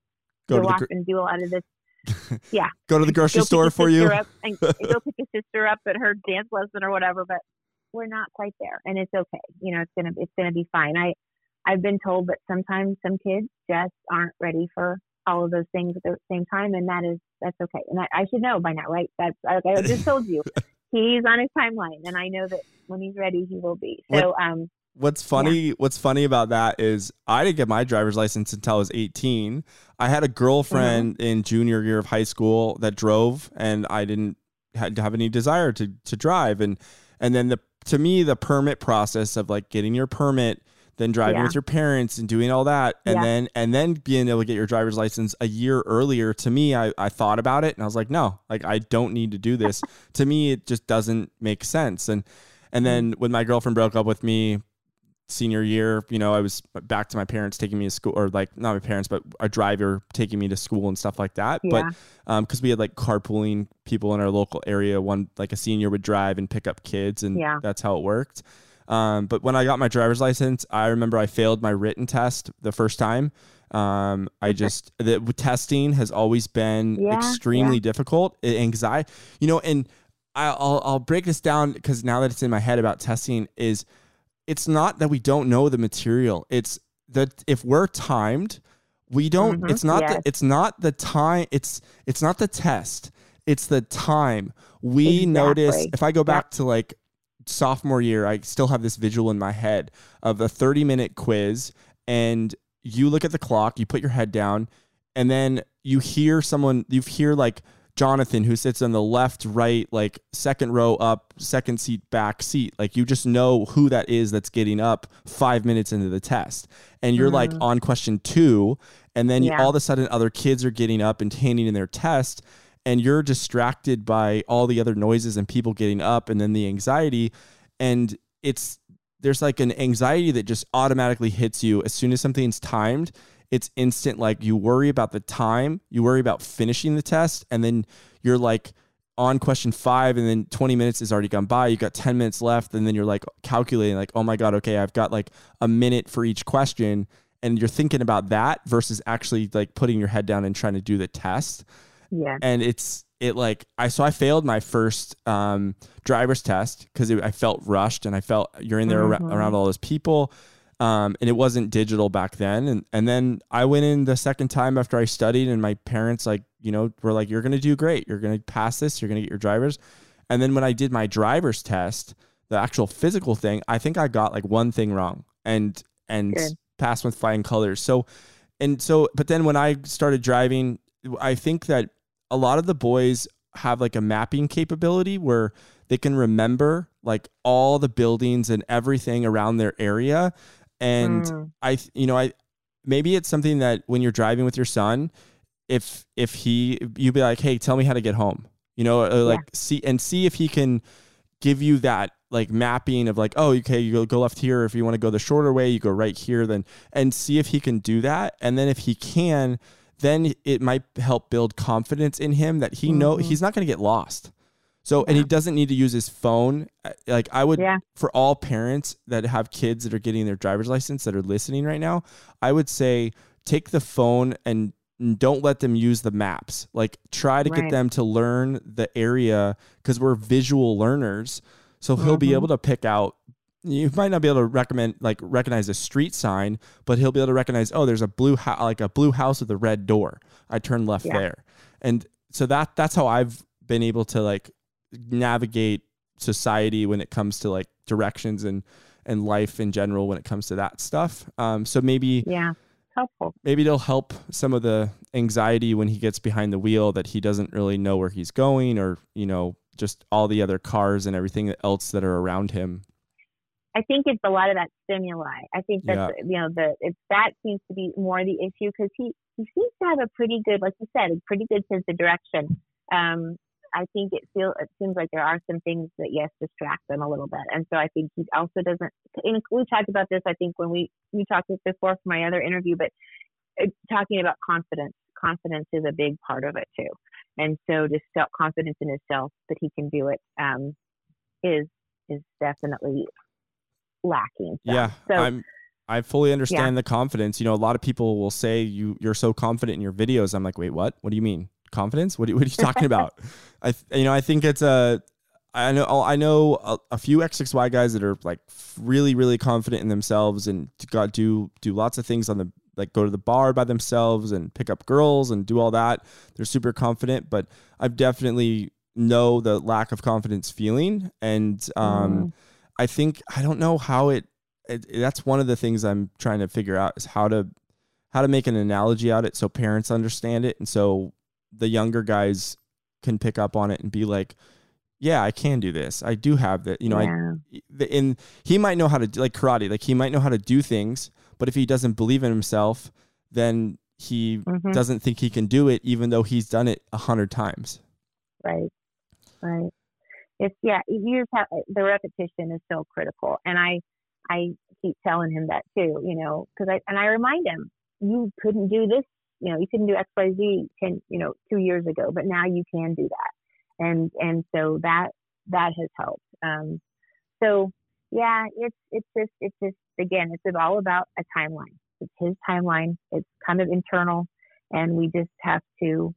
go, go off gr- and do a lot of this. Yeah. go to the grocery store for you. and go pick his sister up at her dance lesson or whatever. But we're not quite there, and it's okay. You know, it's gonna it's gonna be fine. I I've been told that sometimes some kids just aren't ready for all of those things at the same time, and that is that's okay. And I, I should know by now, right? That's okay. I just told you he's on his timeline, and I know that when he's ready, he will be. So, um, What's funny? Yeah. What's funny about that is I didn't get my driver's license until I was 18. I had a girlfriend mm-hmm. in junior year of high school that drove, and I didn't have any desire to to drive. And and then the to me the permit process of like getting your permit then driving yeah. with your parents and doing all that and yeah. then and then being able to get your driver's license a year earlier to me I, I thought about it and i was like no like i don't need to do this to me it just doesn't make sense and and then when my girlfriend broke up with me senior year, you know, I was back to my parents taking me to school, or like not my parents, but a driver taking me to school and stuff like that. Yeah. But because um, we had like carpooling people in our local area, one like a senior would drive and pick up kids, and yeah. that's how it worked. Um, but when I got my driver's license, I remember I failed my written test the first time. Um, I just the testing has always been yeah, extremely yeah. difficult. Anxiety, you know, and I'll I'll break this down because now that it's in my head about testing is it's not that we don't know the material. It's that if we're timed, we don't mm-hmm, it's not yes. the, it's not the time it's it's not the test. It's the time. We exactly. notice if I go back yep. to like sophomore year, I still have this visual in my head of a 30 minute quiz and you look at the clock, you put your head down, and then you hear someone you hear like Jonathan, who sits on the left, right, like second row up, second seat back seat. Like you just know who that is that's getting up five minutes into the test. And you're mm. like on question two. And then yeah. you, all of a sudden, other kids are getting up and handing in their test. And you're distracted by all the other noises and people getting up and then the anxiety. And it's, there's like an anxiety that just automatically hits you as soon as something's timed. It's instant like you worry about the time you worry about finishing the test and then you're like on question five and then 20 minutes has already gone by you got 10 minutes left and then you're like calculating like oh my god okay i've got like a minute for each question. And you're thinking about that versus actually like putting your head down and trying to do the test yeah and it's it like i so i failed my first um driver's test because i felt rushed and i felt you're in there mm-hmm. around all those people um, and it wasn't digital back then. And and then I went in the second time after I studied, and my parents like you know were like, "You're gonna do great. You're gonna pass this. You're gonna get your driver's." And then when I did my driver's test, the actual physical thing, I think I got like one thing wrong and and Good. passed with flying colors. So and so, but then when I started driving, I think that a lot of the boys have like a mapping capability where they can remember like all the buildings and everything around their area and mm. I, you know, I maybe it's something that when you're driving with your son, if if he you'd be like, hey, tell me how to get home, you know, like yeah. see and see if he can give you that like mapping of like, oh, okay, you go, go left here. If you want to go the shorter way, you go right here. Then and see if he can do that, and then if he can, then it might help build confidence in him that he mm-hmm. know he's not going to get lost. So, and he doesn't need to use his phone. Like I would, yeah. for all parents that have kids that are getting their driver's license that are listening right now, I would say take the phone and don't let them use the maps. Like try to right. get them to learn the area because we're visual learners. So he'll mm-hmm. be able to pick out. You might not be able to recommend like recognize a street sign, but he'll be able to recognize. Oh, there's a blue house, like a blue house with a red door. I turn left yeah. there, and so that that's how I've been able to like navigate society when it comes to like directions and and life in general when it comes to that stuff. Um, so maybe yeah. helpful. Maybe it'll help some of the anxiety when he gets behind the wheel that he doesn't really know where he's going or, you know, just all the other cars and everything else that are around him. I think it's a lot of that stimuli. I think that's yeah. you know the it's that seems to be more the issue because he he seems to have a pretty good, like you said, a pretty good sense of direction. Um, I think it feels it seems like there are some things that yes distract them a little bit, and so I think he also doesn't. And we talked about this, I think, when we we talked this before for my other interview, but uh, talking about confidence. Confidence is a big part of it too, and so just self confidence in himself that he can do it um, is is definitely lacking. So, yeah, so, I'm. I fully understand yeah. the confidence. You know, a lot of people will say you you're so confident in your videos. I'm like, wait, what? What do you mean confidence? What are, what are you talking about? I you know I think it's a I know I know a, a, few XXY guys that are like really really confident in themselves and got do do lots of things on the like go to the bar by themselves and pick up girls and do all that. They're super confident, but I've definitely know the lack of confidence feeling and um mm I think I don't know how it, it, That's one of the things I'm trying to figure out is how to how to make an analogy out of it so parents understand it and so the younger guys can pick up on it and be like, yeah, I can do this. I do have that. You know, yeah. I in he might know how to like karate. Like he might know how to do things, but if he doesn't believe in himself, then he mm-hmm. doesn't think he can do it, even though he's done it a hundred times. Right. Right it's yeah, you just have the repetition is so critical, and I I keep telling him that too, you know, because I and I remind him you couldn't do this, you know, you couldn't do X Y Z ten, you know, two years ago, but now you can do that, and and so that that has helped. Um, so yeah, it's it's just it's just again, it's all about a timeline. It's his timeline. It's kind of internal, and we just have to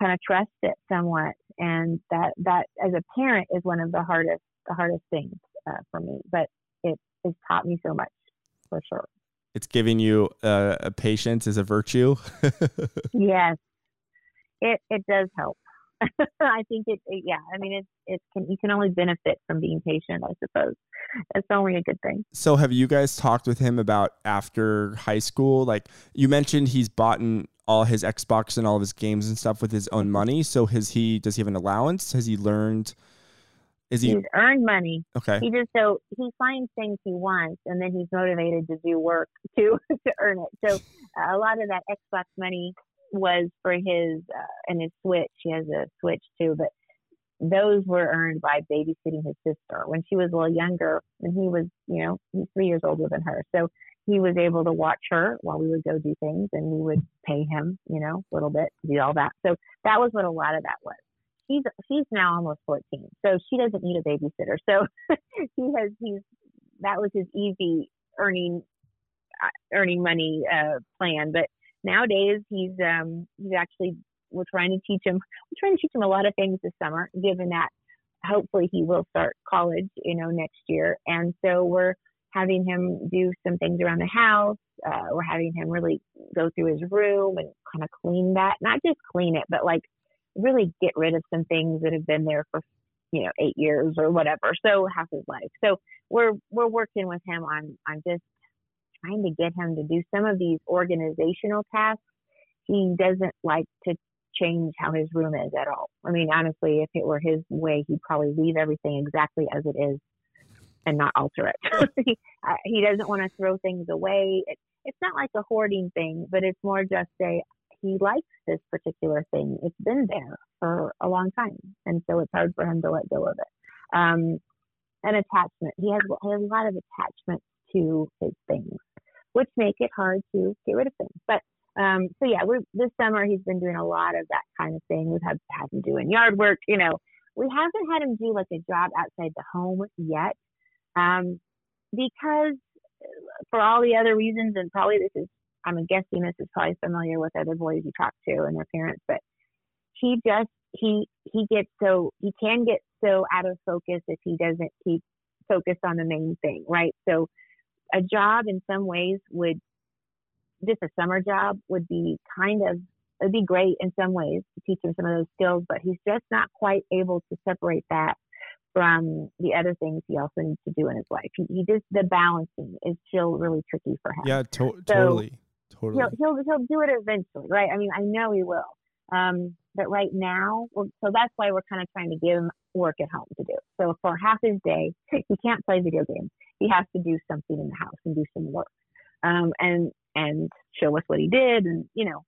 kind of trust it somewhat and that that as a parent is one of the hardest the hardest things uh, for me but it has taught me so much for sure it's giving you uh, a patience as a virtue yes it it does help I think it, it, yeah. I mean, it's it can you can only benefit from being patient. I suppose it's only a good thing. So, have you guys talked with him about after high school? Like you mentioned, he's bought all his Xbox and all of his games and stuff with his own money. So, has he? Does he have an allowance? Has he learned? Is he? He's earned money. Okay. He just so he finds things he wants, and then he's motivated to do work to to earn it. So, uh, a lot of that Xbox money was for his uh, and his switch. He has a switch too, but those were earned by babysitting his sister when she was a little younger, and he was, you know, he's three years older than her. So he was able to watch her while we would go do things, and we would pay him, you know, a little bit to do all that. So that was what a lot of that was. She's she's now almost 14, so she doesn't need a babysitter. So he has he's that was his easy earning uh, earning money uh, plan, but nowadays he's um he's actually we're trying to teach him we're trying to teach him a lot of things this summer given that hopefully he will start college you know next year and so we're having him do some things around the house uh, having him really go through his room and kind of clean that not just clean it but like really get rid of some things that have been there for you know eight years or whatever so half his life so we're we're working with him on on just trying to get him to do some of these organizational tasks. He doesn't like to change how his room is at all. I mean, honestly, if it were his way, he'd probably leave everything exactly as it is and not alter it. he doesn't want to throw things away. It, it's not like a hoarding thing, but it's more just a he likes this particular thing. It's been there for a long time, and so it's hard for him to let go of it. Um, an attachment. He has, he has a lot of attachment to his things which make it hard to get rid of things. But um, so yeah, we're, this summer he's been doing a lot of that kind of thing. We've had, had him doing yard work. You know, we haven't had him do like a job outside the home yet, um, because uh, for all the other reasons, and probably this is, I'm guessing this is probably familiar with other boys you talk to and their parents, but he just he he gets so he can get so out of focus if he doesn't keep focused on the main thing, right? So a job in some ways would just a summer job would be kind of it'd be great in some ways to teach him some of those skills, but he's just not quite able to separate that from the other things he also needs to do in his life. He, he just the balancing is still really tricky for him. Yeah, to- so totally, totally. He'll, he'll he'll do it eventually, right? I mean, I know he will. Um, but right now, so that's why we're kind of trying to give him work at home to do. So for half his day, he can't play video games. He has to do something in the house and do some work, um, and and show us what he did, and you know,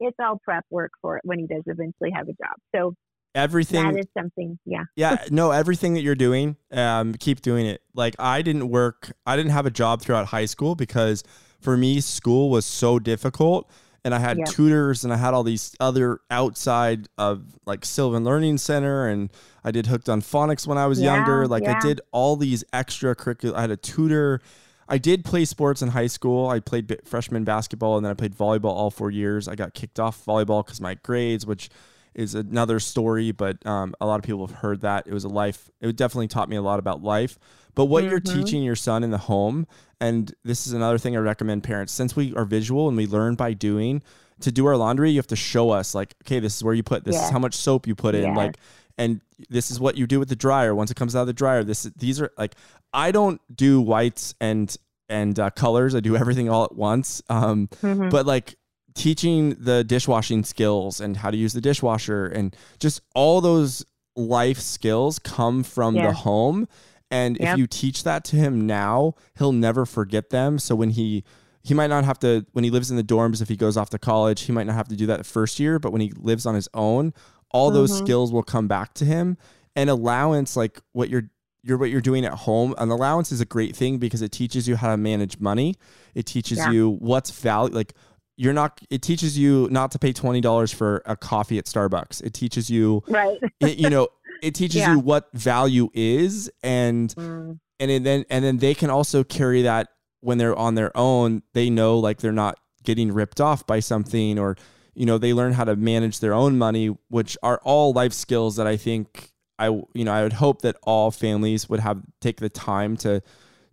it's all prep work for when he does eventually have a job. So everything that is something yeah yeah no everything that you're doing um keep doing it like i didn't work i didn't have a job throughout high school because for me school was so difficult and i had yeah. tutors and i had all these other outside of like sylvan learning center and i did hooked on phonics when i was yeah, younger like yeah. i did all these extra curricular i had a tutor I did play sports in high school. I played freshman basketball and then I played volleyball all four years. I got kicked off volleyball because my grades, which is another story, but um, a lot of people have heard that. It was a life, it definitely taught me a lot about life. But what mm-hmm. you're teaching your son in the home, and this is another thing I recommend parents, since we are visual and we learn by doing, to do our laundry, you have to show us, like, okay, this is where you put this, yeah. is how much soap you put in. Like, and this is what you do with the dryer once it comes out of the dryer this these are like i don't do whites and and uh, colors i do everything all at once um, mm-hmm. but like teaching the dishwashing skills and how to use the dishwasher and just all those life skills come from yeah. the home and yep. if you teach that to him now he'll never forget them so when he he might not have to when he lives in the dorms if he goes off to college he might not have to do that the first year but when he lives on his own all mm-hmm. those skills will come back to him and allowance like what you're you're what you're doing at home an allowance is a great thing because it teaches you how to manage money it teaches yeah. you what's value like you're not it teaches you not to pay $20 for a coffee at starbucks it teaches you right it, you know it teaches yeah. you what value is and mm. and then and then they can also carry that when they're on their own they know like they're not getting ripped off by something or you know they learn how to manage their own money which are all life skills that i think i you know i would hope that all families would have take the time to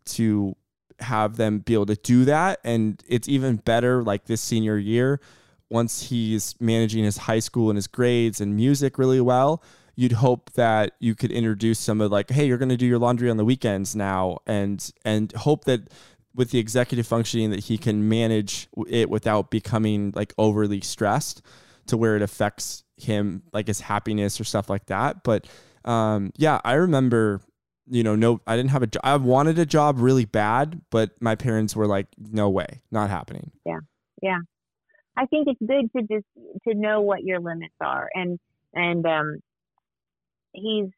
to have them be able to do that. And it's even better like this senior year once he's managing his high school and his grades and music really well you'd hope that you could introduce some of like hey you're going to do your laundry on the weekends now and and hope that with the executive functioning that he can manage it without becoming like overly stressed to where it affects him like his happiness or stuff like that. But um yeah i remember you know, no, I didn't have a job. I wanted a job really bad, but my parents were like, no way, not happening. Yeah. Yeah. I think it's good to just, to know what your limits are. And, and, um, he's,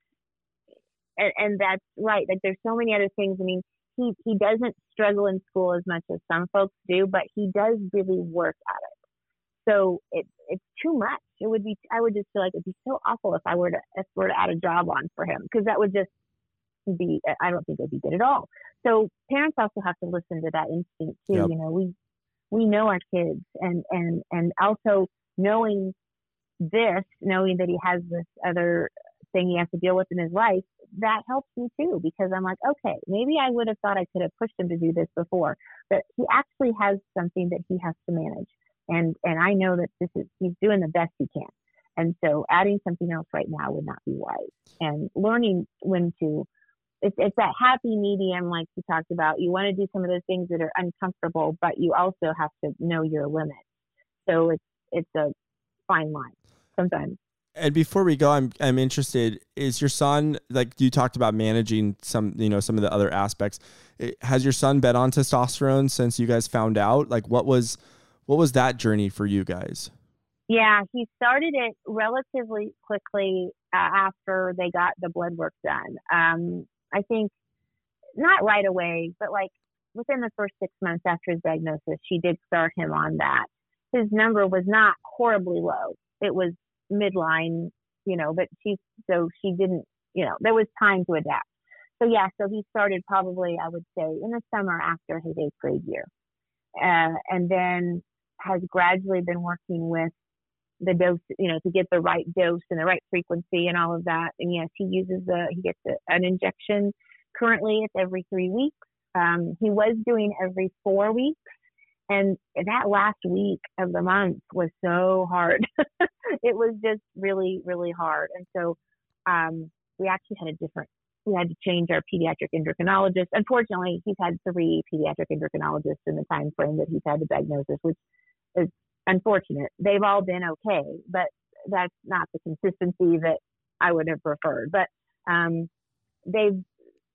and, and that's right. Like there's so many other things. I mean, he, he doesn't struggle in school as much as some folks do, but he does really work at it. So it, it's too much. It would be, I would just feel like it'd be so awful if I were to, if were to add a job on for him because that would just be I don't think it would be good at all. So parents also have to listen to that instinct too. Yep. You know, we we know our kids and and and also knowing this, knowing that he has this other thing he has to deal with in his life, that helps me too because I'm like, okay, maybe I would have thought I could have pushed him to do this before, but he actually has something that he has to manage. And and I know that this is he's doing the best he can. And so adding something else right now would not be wise. And learning when to it's it's that happy medium like you talked about. You want to do some of those things that are uncomfortable, but you also have to know your limits. So it's it's a fine line sometimes. And before we go, I'm I'm interested. Is your son like you talked about managing some you know some of the other aspects? Has your son been on testosterone since you guys found out? Like what was what was that journey for you guys? Yeah, he started it relatively quickly uh, after they got the blood work done. Um, I think not right away, but like within the first six months after his diagnosis, she did start him on that. His number was not horribly low. It was midline, you know, but she, so she didn't, you know, there was time to adapt. So yeah, so he started probably, I would say, in the summer after his eighth grade year. Uh, and then has gradually been working with the dose, you know, to get the right dose and the right frequency and all of that. And yes, he uses the, he gets a, an injection. Currently, it's every three weeks. Um, he was doing every four weeks. And that last week of the month was so hard. it was just really, really hard. And so, um, we actually had a different we had to change our pediatric endocrinologist. Unfortunately, he's had three pediatric endocrinologists in the time frame that he's had the diagnosis, which is unfortunate. They've all been okay, but that's not the consistency that I would have preferred. But um, they've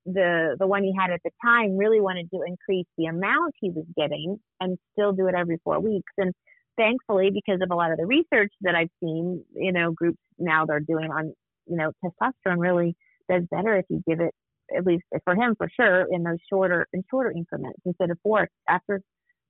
the the one he had at the time really wanted to increase the amount he was getting and still do it every four weeks. And thankfully, because of a lot of the research that I've seen, you know, groups now they're doing on, you know, testosterone really does better if you give it at least for him for sure in those shorter in shorter increments instead of four after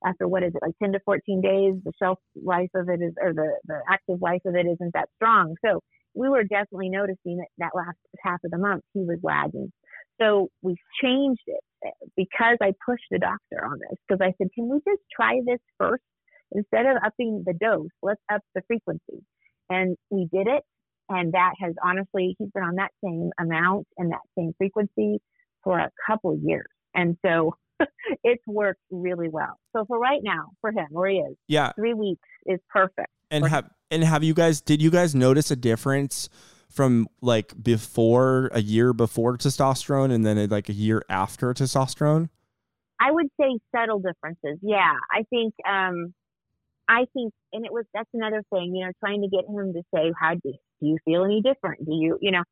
after what is it like 10 to 14 days the shelf life of it is or the the active life of it isn't that strong. So we were definitely noticing that that last half of the month he was lagging. So we changed it eh, because i pushed the doctor on this because i said can we just try this first? Instead of upping the dose let's up the frequency. And we did it and that has honestly, he's been on that same amount and that same frequency for a couple years. And so it's worked really well. So for right now, for him, where he is, yeah, three weeks is perfect. And have and have you guys? Did you guys notice a difference from like before a year before testosterone and then like a year after testosterone? I would say subtle differences. Yeah, I think um, I think, and it was that's another thing, you know, trying to get him to say, "How do do you feel any different? Do you, you know?"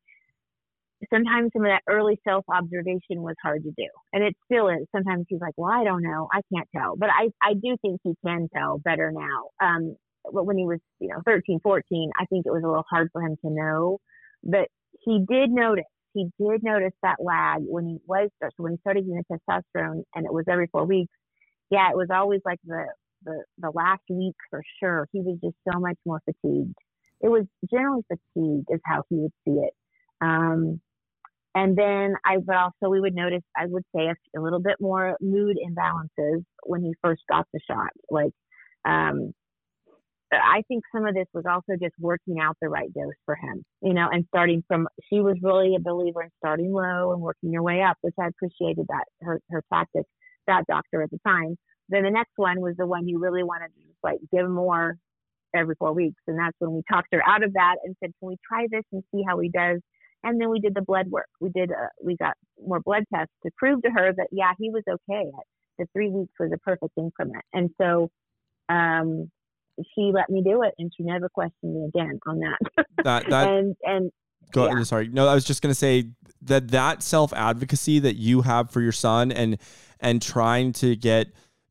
Sometimes some of that early self observation was hard to do, and it still is. Sometimes he's like, "Well, I don't know, I can't tell," but I I do think he can tell better now. Um, but when he was, you know, 13, 14, I think it was a little hard for him to know, but he did notice. He did notice that lag when he was when he started using testosterone, and it was every four weeks. Yeah, it was always like the the, the last week for sure, he was just so much more fatigued. It was generally fatigue is how he would see it. Um, and then I would also, we would notice, I would say a, a, little bit more mood imbalances when he first got the shot. Like, um, I think some of this was also just working out the right dose for him, you know, and starting from, she was really a believer in starting low and working your way up, which I appreciated that, her, her tactic, that doctor at the time. Then the next one was the one you really wanted to just like give more every four weeks. And that's when we talked her out of that and said, can we try this and see how he does? And then we did the blood work. We did, uh, we got more blood tests to prove to her that, yeah, he was okay. The three weeks was a perfect increment. And so, um, she let me do it and she never questioned me again on that. That, that, and, and, Go, yeah. Sorry. No, I was just going to say that that self advocacy that you have for your son and and trying to get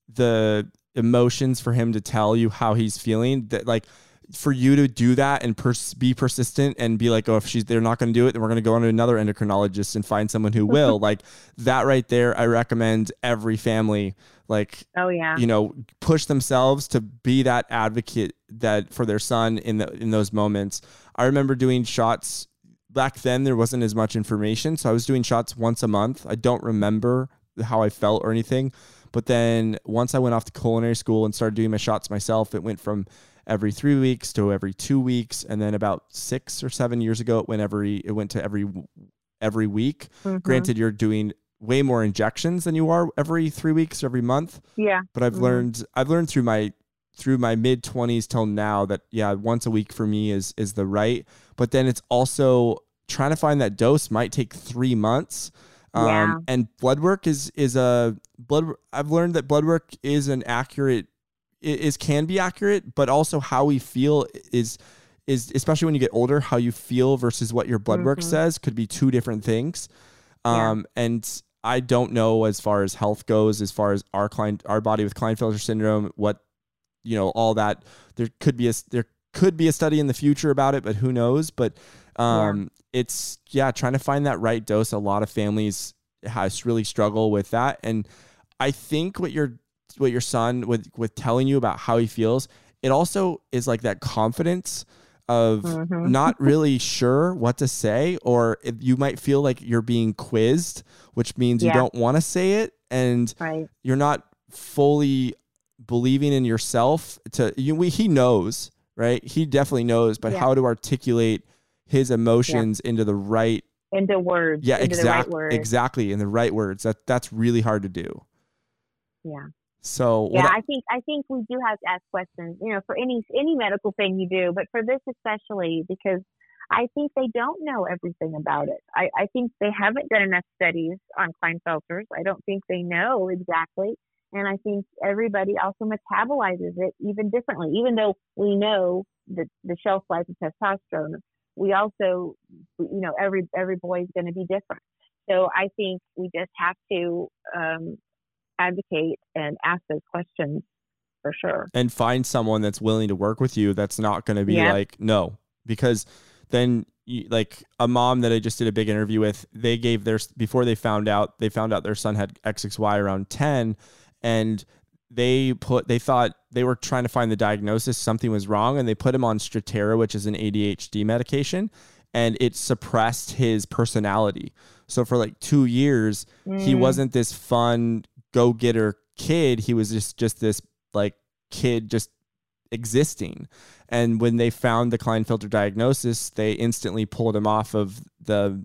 the emotions for him to tell you how he's feeling that like for you to do that and pers- be persistent and be like, oh, if she's they're not going to do it, then we're going to go on to another endocrinologist and find someone who will. like that right there, I recommend every family like, oh yeah, you know, push themselves to be that advocate that for their son in the in those moments. I remember doing shots back then. There wasn't as much information, so I was doing shots once a month. I don't remember how I felt or anything, but then once I went off to culinary school and started doing my shots myself, it went from every three weeks to every two weeks, and then about six or seven years ago, it went every it went to every every week. Mm-hmm. Granted, you're doing way more injections than you are every three weeks or every month. Yeah. But I've mm-hmm. learned I've learned through my through my mid 20s till now that yeah once a week for me is is the right but then it's also trying to find that dose might take three months um, yeah. and blood work is is a blood I've learned that blood work is an accurate is can be accurate, but also how we feel is is especially when you get older, how you feel versus what your blood mm-hmm. work says could be two different things. Um, yeah. and I don't know as far as health goes, as far as our client, our body with Klinefelter syndrome, what you know, all that. There could be a there could be a study in the future about it, but who knows? But um, yeah. it's yeah, trying to find that right dose. A lot of families has really struggle with that, and I think what your what your son with with telling you about how he feels, it also is like that confidence of mm-hmm. not really sure what to say, or if you might feel like you're being quizzed, which means yeah. you don't want to say it, and right. you're not fully believing in yourself. To you, we, he knows, right? He definitely knows, but yeah. how to articulate his emotions yeah. into the right into words. Yeah, exactly. Right exactly, in the right words. That that's really hard to do. Yeah. So yeah, I think I think we do have to ask questions. You know, for any any medical thing you do, but for this especially because I think they don't know everything about it. I, I think they haven't done enough studies on Klinefelters. I don't think they know exactly. And I think everybody also metabolizes it even differently. Even though we know that the shelf life of testosterone, we also, you know, every every boy is going to be different. So I think we just have to um, advocate and ask those questions for sure. And find someone that's willing to work with you that's not going to be like, no, because then you, like a mom that I just did a big interview with, they gave their, before they found out, they found out their son had XXY around 10 and they put, they thought they were trying to find the diagnosis, something was wrong. And they put him on Strattera, which is an ADHD medication and it suppressed his personality. So for like two years, mm. he wasn't this fun go getter kid. He was just just this like kid just existing. And when they found the Klinefelter diagnosis, they instantly pulled him off of the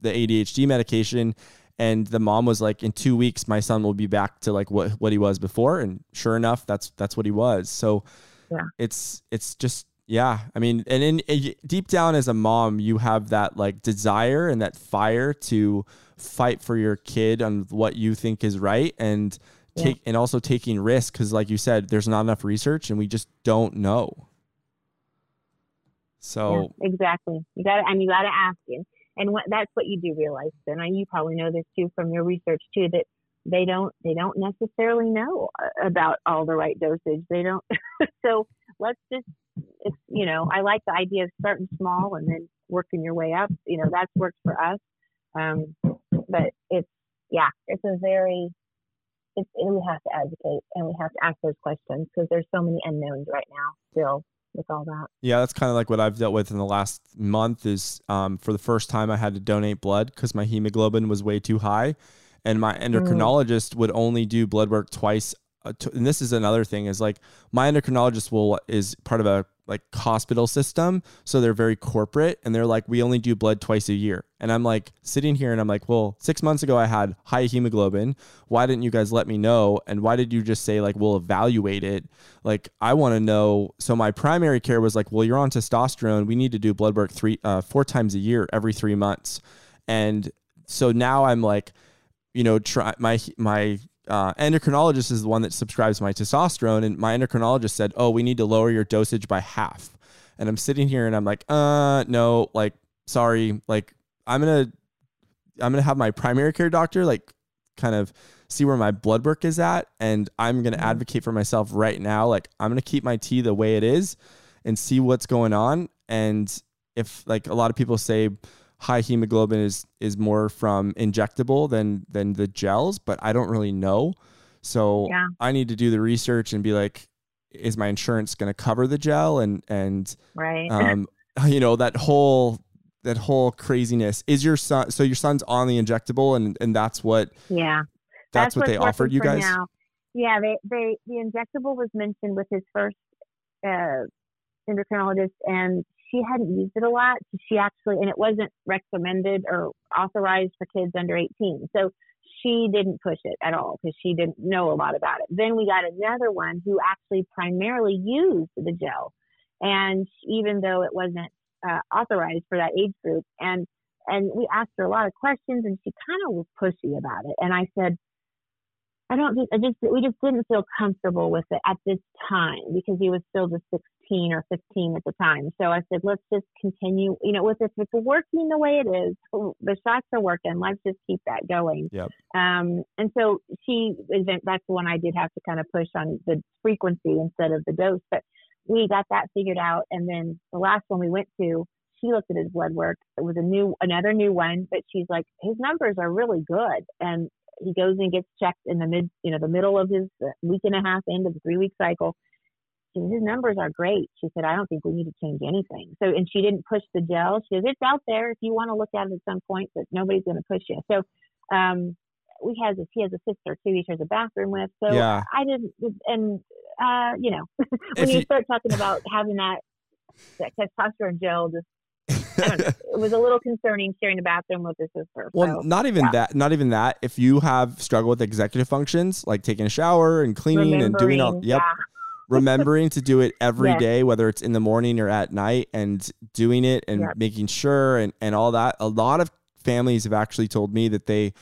the ADHD medication. And the mom was like, "In two weeks, my son will be back to like what what he was before." And sure enough, that's that's what he was. So yeah. it's it's just yeah. I mean, and in, in deep down as a mom, you have that like desire and that fire to fight for your kid on what you think is right and take yeah. and also taking risks because like you said there's not enough research and we just don't know so yeah, exactly you got to and you got to ask and and what that's what you do realize and you probably know this too from your research too that they don't they don't necessarily know uh, about all the right dosage they don't so let's just it's you know i like the idea of starting small and then working your way up you know that's worked for us um, but it's yeah, it's a very it's, we have to advocate and we have to ask those questions because there's so many unknowns right now still with all that. Yeah, that's kind of like what I've dealt with in the last month. Is um, for the first time I had to donate blood because my hemoglobin was way too high, and my mm. endocrinologist mm. would only do blood work twice. Uh, and this is another thing is like my endocrinologist will is part of a like hospital system. So they're very corporate and they're like, we only do blood twice a year. And I'm like sitting here and I'm like, well, six months ago I had high hemoglobin. Why didn't you guys let me know? And why did you just say like, we'll evaluate it? Like, I want to know. So my primary care was like, well, you're on testosterone. We need to do blood work three, uh, four times a year, every three months. And so now I'm like, you know, try my, my uh, endocrinologist is the one that subscribes my testosterone, and my endocrinologist said, "Oh, we need to lower your dosage by half." And I'm sitting here and I'm like, "Uh, no, like, sorry, like, I'm gonna, I'm gonna have my primary care doctor like, kind of see where my blood work is at, and I'm gonna mm-hmm. advocate for myself right now. Like, I'm gonna keep my tea the way it is, and see what's going on. And if like a lot of people say, high hemoglobin is is more from injectable than than the gels, but I don't really know. So yeah. I need to do the research and be like, is my insurance going to cover the gel and and right. um you know that whole that whole craziness is your son so your son's on the injectable and and that's what yeah that's, that's what they offered you guys now. yeah they they the injectable was mentioned with his first uh endocrinologist and she hadn't used it a lot. She actually, and it wasn't recommended or authorized for kids under 18. So she didn't push it at all because she didn't know a lot about it. Then we got another one who actually primarily used the gel. And even though it wasn't uh, authorized for that age group, and and we asked her a lot of questions, and she kind of was pushy about it. And I said, I don't think I just we just didn't feel comfortable with it at this time because he was still just 16 or 15 at the time. So I said, let's just continue. You know, with if it's working the way it is, the shots are working. Let's just keep that going. Yep. Um, and so she that's the one I did have to kind of push on the frequency instead of the dose, but we got that figured out. And then the last one we went to, she looked at his blood work. It was a new, another new one, but she's like, his numbers are really good. And he goes and gets checked in the mid, you know, the middle of his week and a half into the three week cycle. She said, his numbers are great. She said, I don't think we need to change anything. So, and she didn't push the gel. She says, it's out there if you want to look at it at some point, but nobody's going to push you. So, um, we has a, he has a sister too, he shares a bathroom with. So yeah. I didn't, and, uh, you know, when you, you start talking about having that, that testosterone gel just it was a little concerning sharing the bathroom with his sister. Well, so, not even yeah. that. Not even that. If you have struggled with executive functions like taking a shower and cleaning and doing all, yep. Yeah. remembering to do it every Yes. day, whether it's in the morning or at night, and doing it and Yep. making sure and, and all that. A lot of families have actually told me that they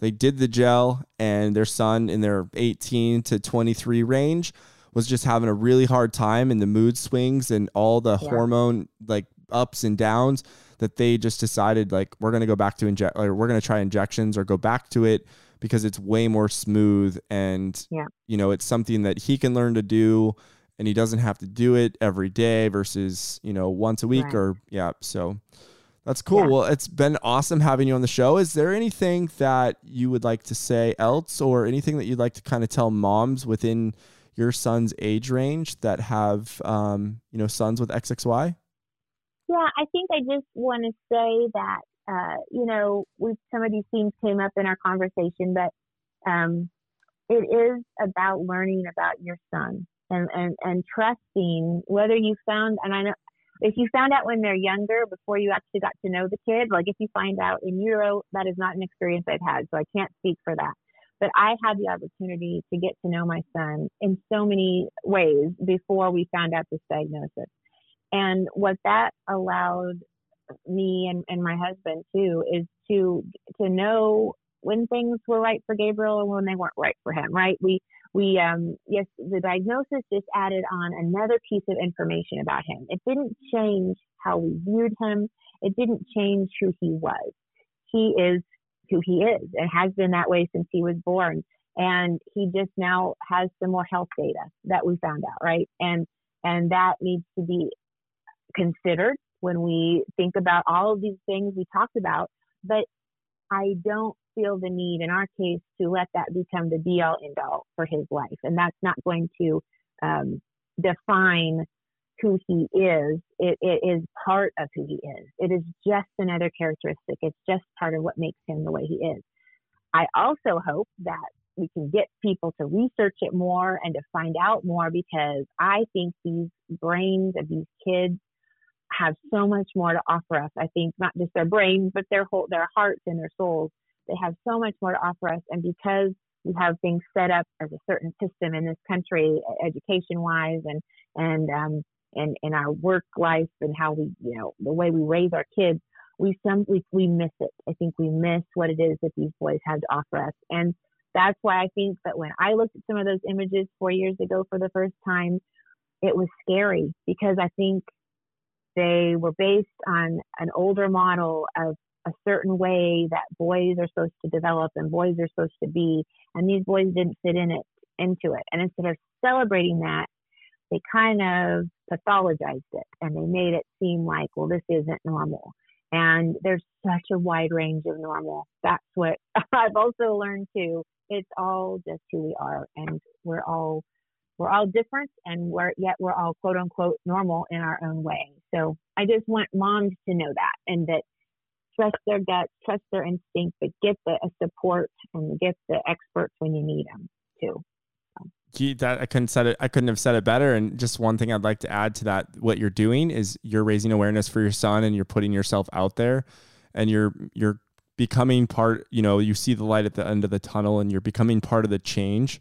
they did the gel and their son in their 18 to 23 range was just having a really hard time and the mood swings and all the Yeah. hormone like ups and downs that they just decided like we're going to go back to inject or we're going to try injections or go back to it because it's way more smooth and Yeah. you know it's something that he can learn to do and he doesn't have to do it every day versus you know once a week Right. or yeah so that's cool Yeah. well it's been awesome having you on the show is there anything that you would like to say else or anything that you'd like to kind of tell moms within your son's age range that have um, you know sons with xxy Yeah, I think I just want to say that uh, you know, we some of these things came up in our conversation, but um, it is about learning about your son and, and and trusting whether you found and I know if you found out when they're younger before you actually got to know the kid, like if you find out in utero, that is not an experience I've had, so I can't speak for that. But I had the opportunity to get to know my son in so many ways before we found out this diagnosis. And what that allowed me and, and my husband too is to to know when things were right for Gabriel and when they weren't right for him, right? We we um yes, the diagnosis just added on another piece of information about him. It didn't change how we viewed him. It didn't change who he was. He is who he is and has been that way since he was born. And he just now has some more health data that we found out, right? And and that needs to be considered when we think about all of these things we talked about. But I don't feel the need in our case to let that become the be all end all for his life. And that's not going to um, define who he is. It, it is part of who he is. It is just another characteristic. It's just part of what makes him the way he is. I also hope that we can get people to research it more and to find out more because I think these brains of these kids have so much more to offer us. I think not just their brains, but their whole their hearts and their souls. They have so much more to offer us, and because we have things set up as a certain system in this country, education wise, and and um, and in our work life and how we, you know, the way we raise our kids, we some we, we miss it. I think we miss what it is that these boys have to offer us, and that's why I think that when I looked at some of those images four years ago for the first time, it was scary because I think they were based on an older model of a certain way that boys are supposed to develop and boys are supposed to be, and these boys didn't fit in it into it. And instead of celebrating that, they kind of pathologized it and they made it seem like, well, this isn't normal. And there's such a wide range of normal. That's what I've also learned too. It's all just who we are, and we're all we're all different, and we're yet we're all quote unquote normal in our own way. So I just want moms to know that, and that trust their gut, trust their instinct, but get the support and get the experts when you need them too. Gee, that I couldn't said it. I couldn't have said it better. And just one thing I'd like to add to that: what you're doing is you're raising awareness for your son, and you're putting yourself out there, and you're you're becoming part. You know, you see the light at the end of the tunnel, and you're becoming part of the change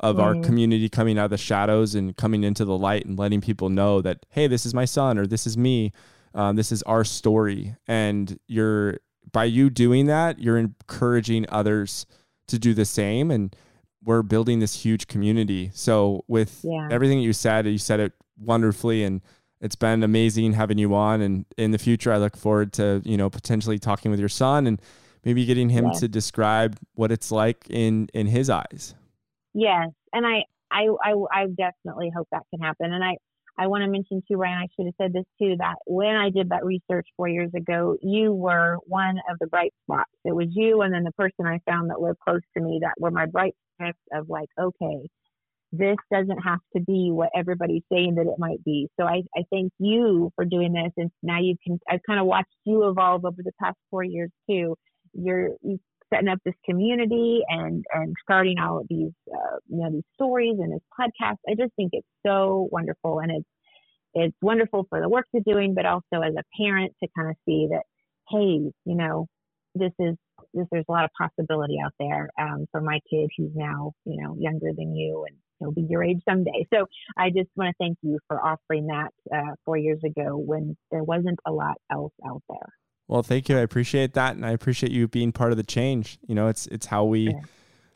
of our Mhm. community coming out of the shadows and coming into the light, and letting people know that hey, this is my son, or this is me, um, this is our story, and you're by you doing that, you're encouraging others to do the same, and we're building this huge community. So with Yeah. everything you said, you said it wonderfully and it's been amazing having you on and in the future I look forward to, you know, potentially talking with your son and maybe getting him Yeah. to describe what it's like in in his eyes. Yes, and I, I, I, I definitely hope that can happen. And I, I want to mention too, Ryan. I should have said this too. That when I did that research four years ago, you were one of the bright spots. It was you, and then the person I found that lived close to me that were my bright spots of like, okay, this doesn't have to be what everybody's saying that it might be. So I, I thank you for doing this, and now you can. I've kind of watched you evolve over the past four years too. You're you setting up this community and and starting all of these uh, you know these stories and this podcast. I just think it's so wonderful, and it's it's wonderful for the work you're doing, but also as a parent to kind of see that hey, you know, this is this there's a lot of possibility out there um, for my kid who's now you know younger than you, and he'll be your age someday. So I just want to thank you for offering that uh, four years ago when there wasn't a lot else out there. Well, thank you. I appreciate that, and I appreciate you being part of the change. You know, it's it's how we yeah.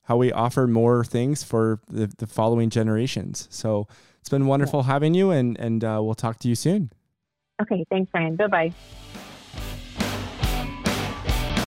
how we offer more things for the, the following generations. So it's been wonderful yeah. having you, and and uh, we'll talk to you soon. Okay, thanks, Ryan. Bye bye.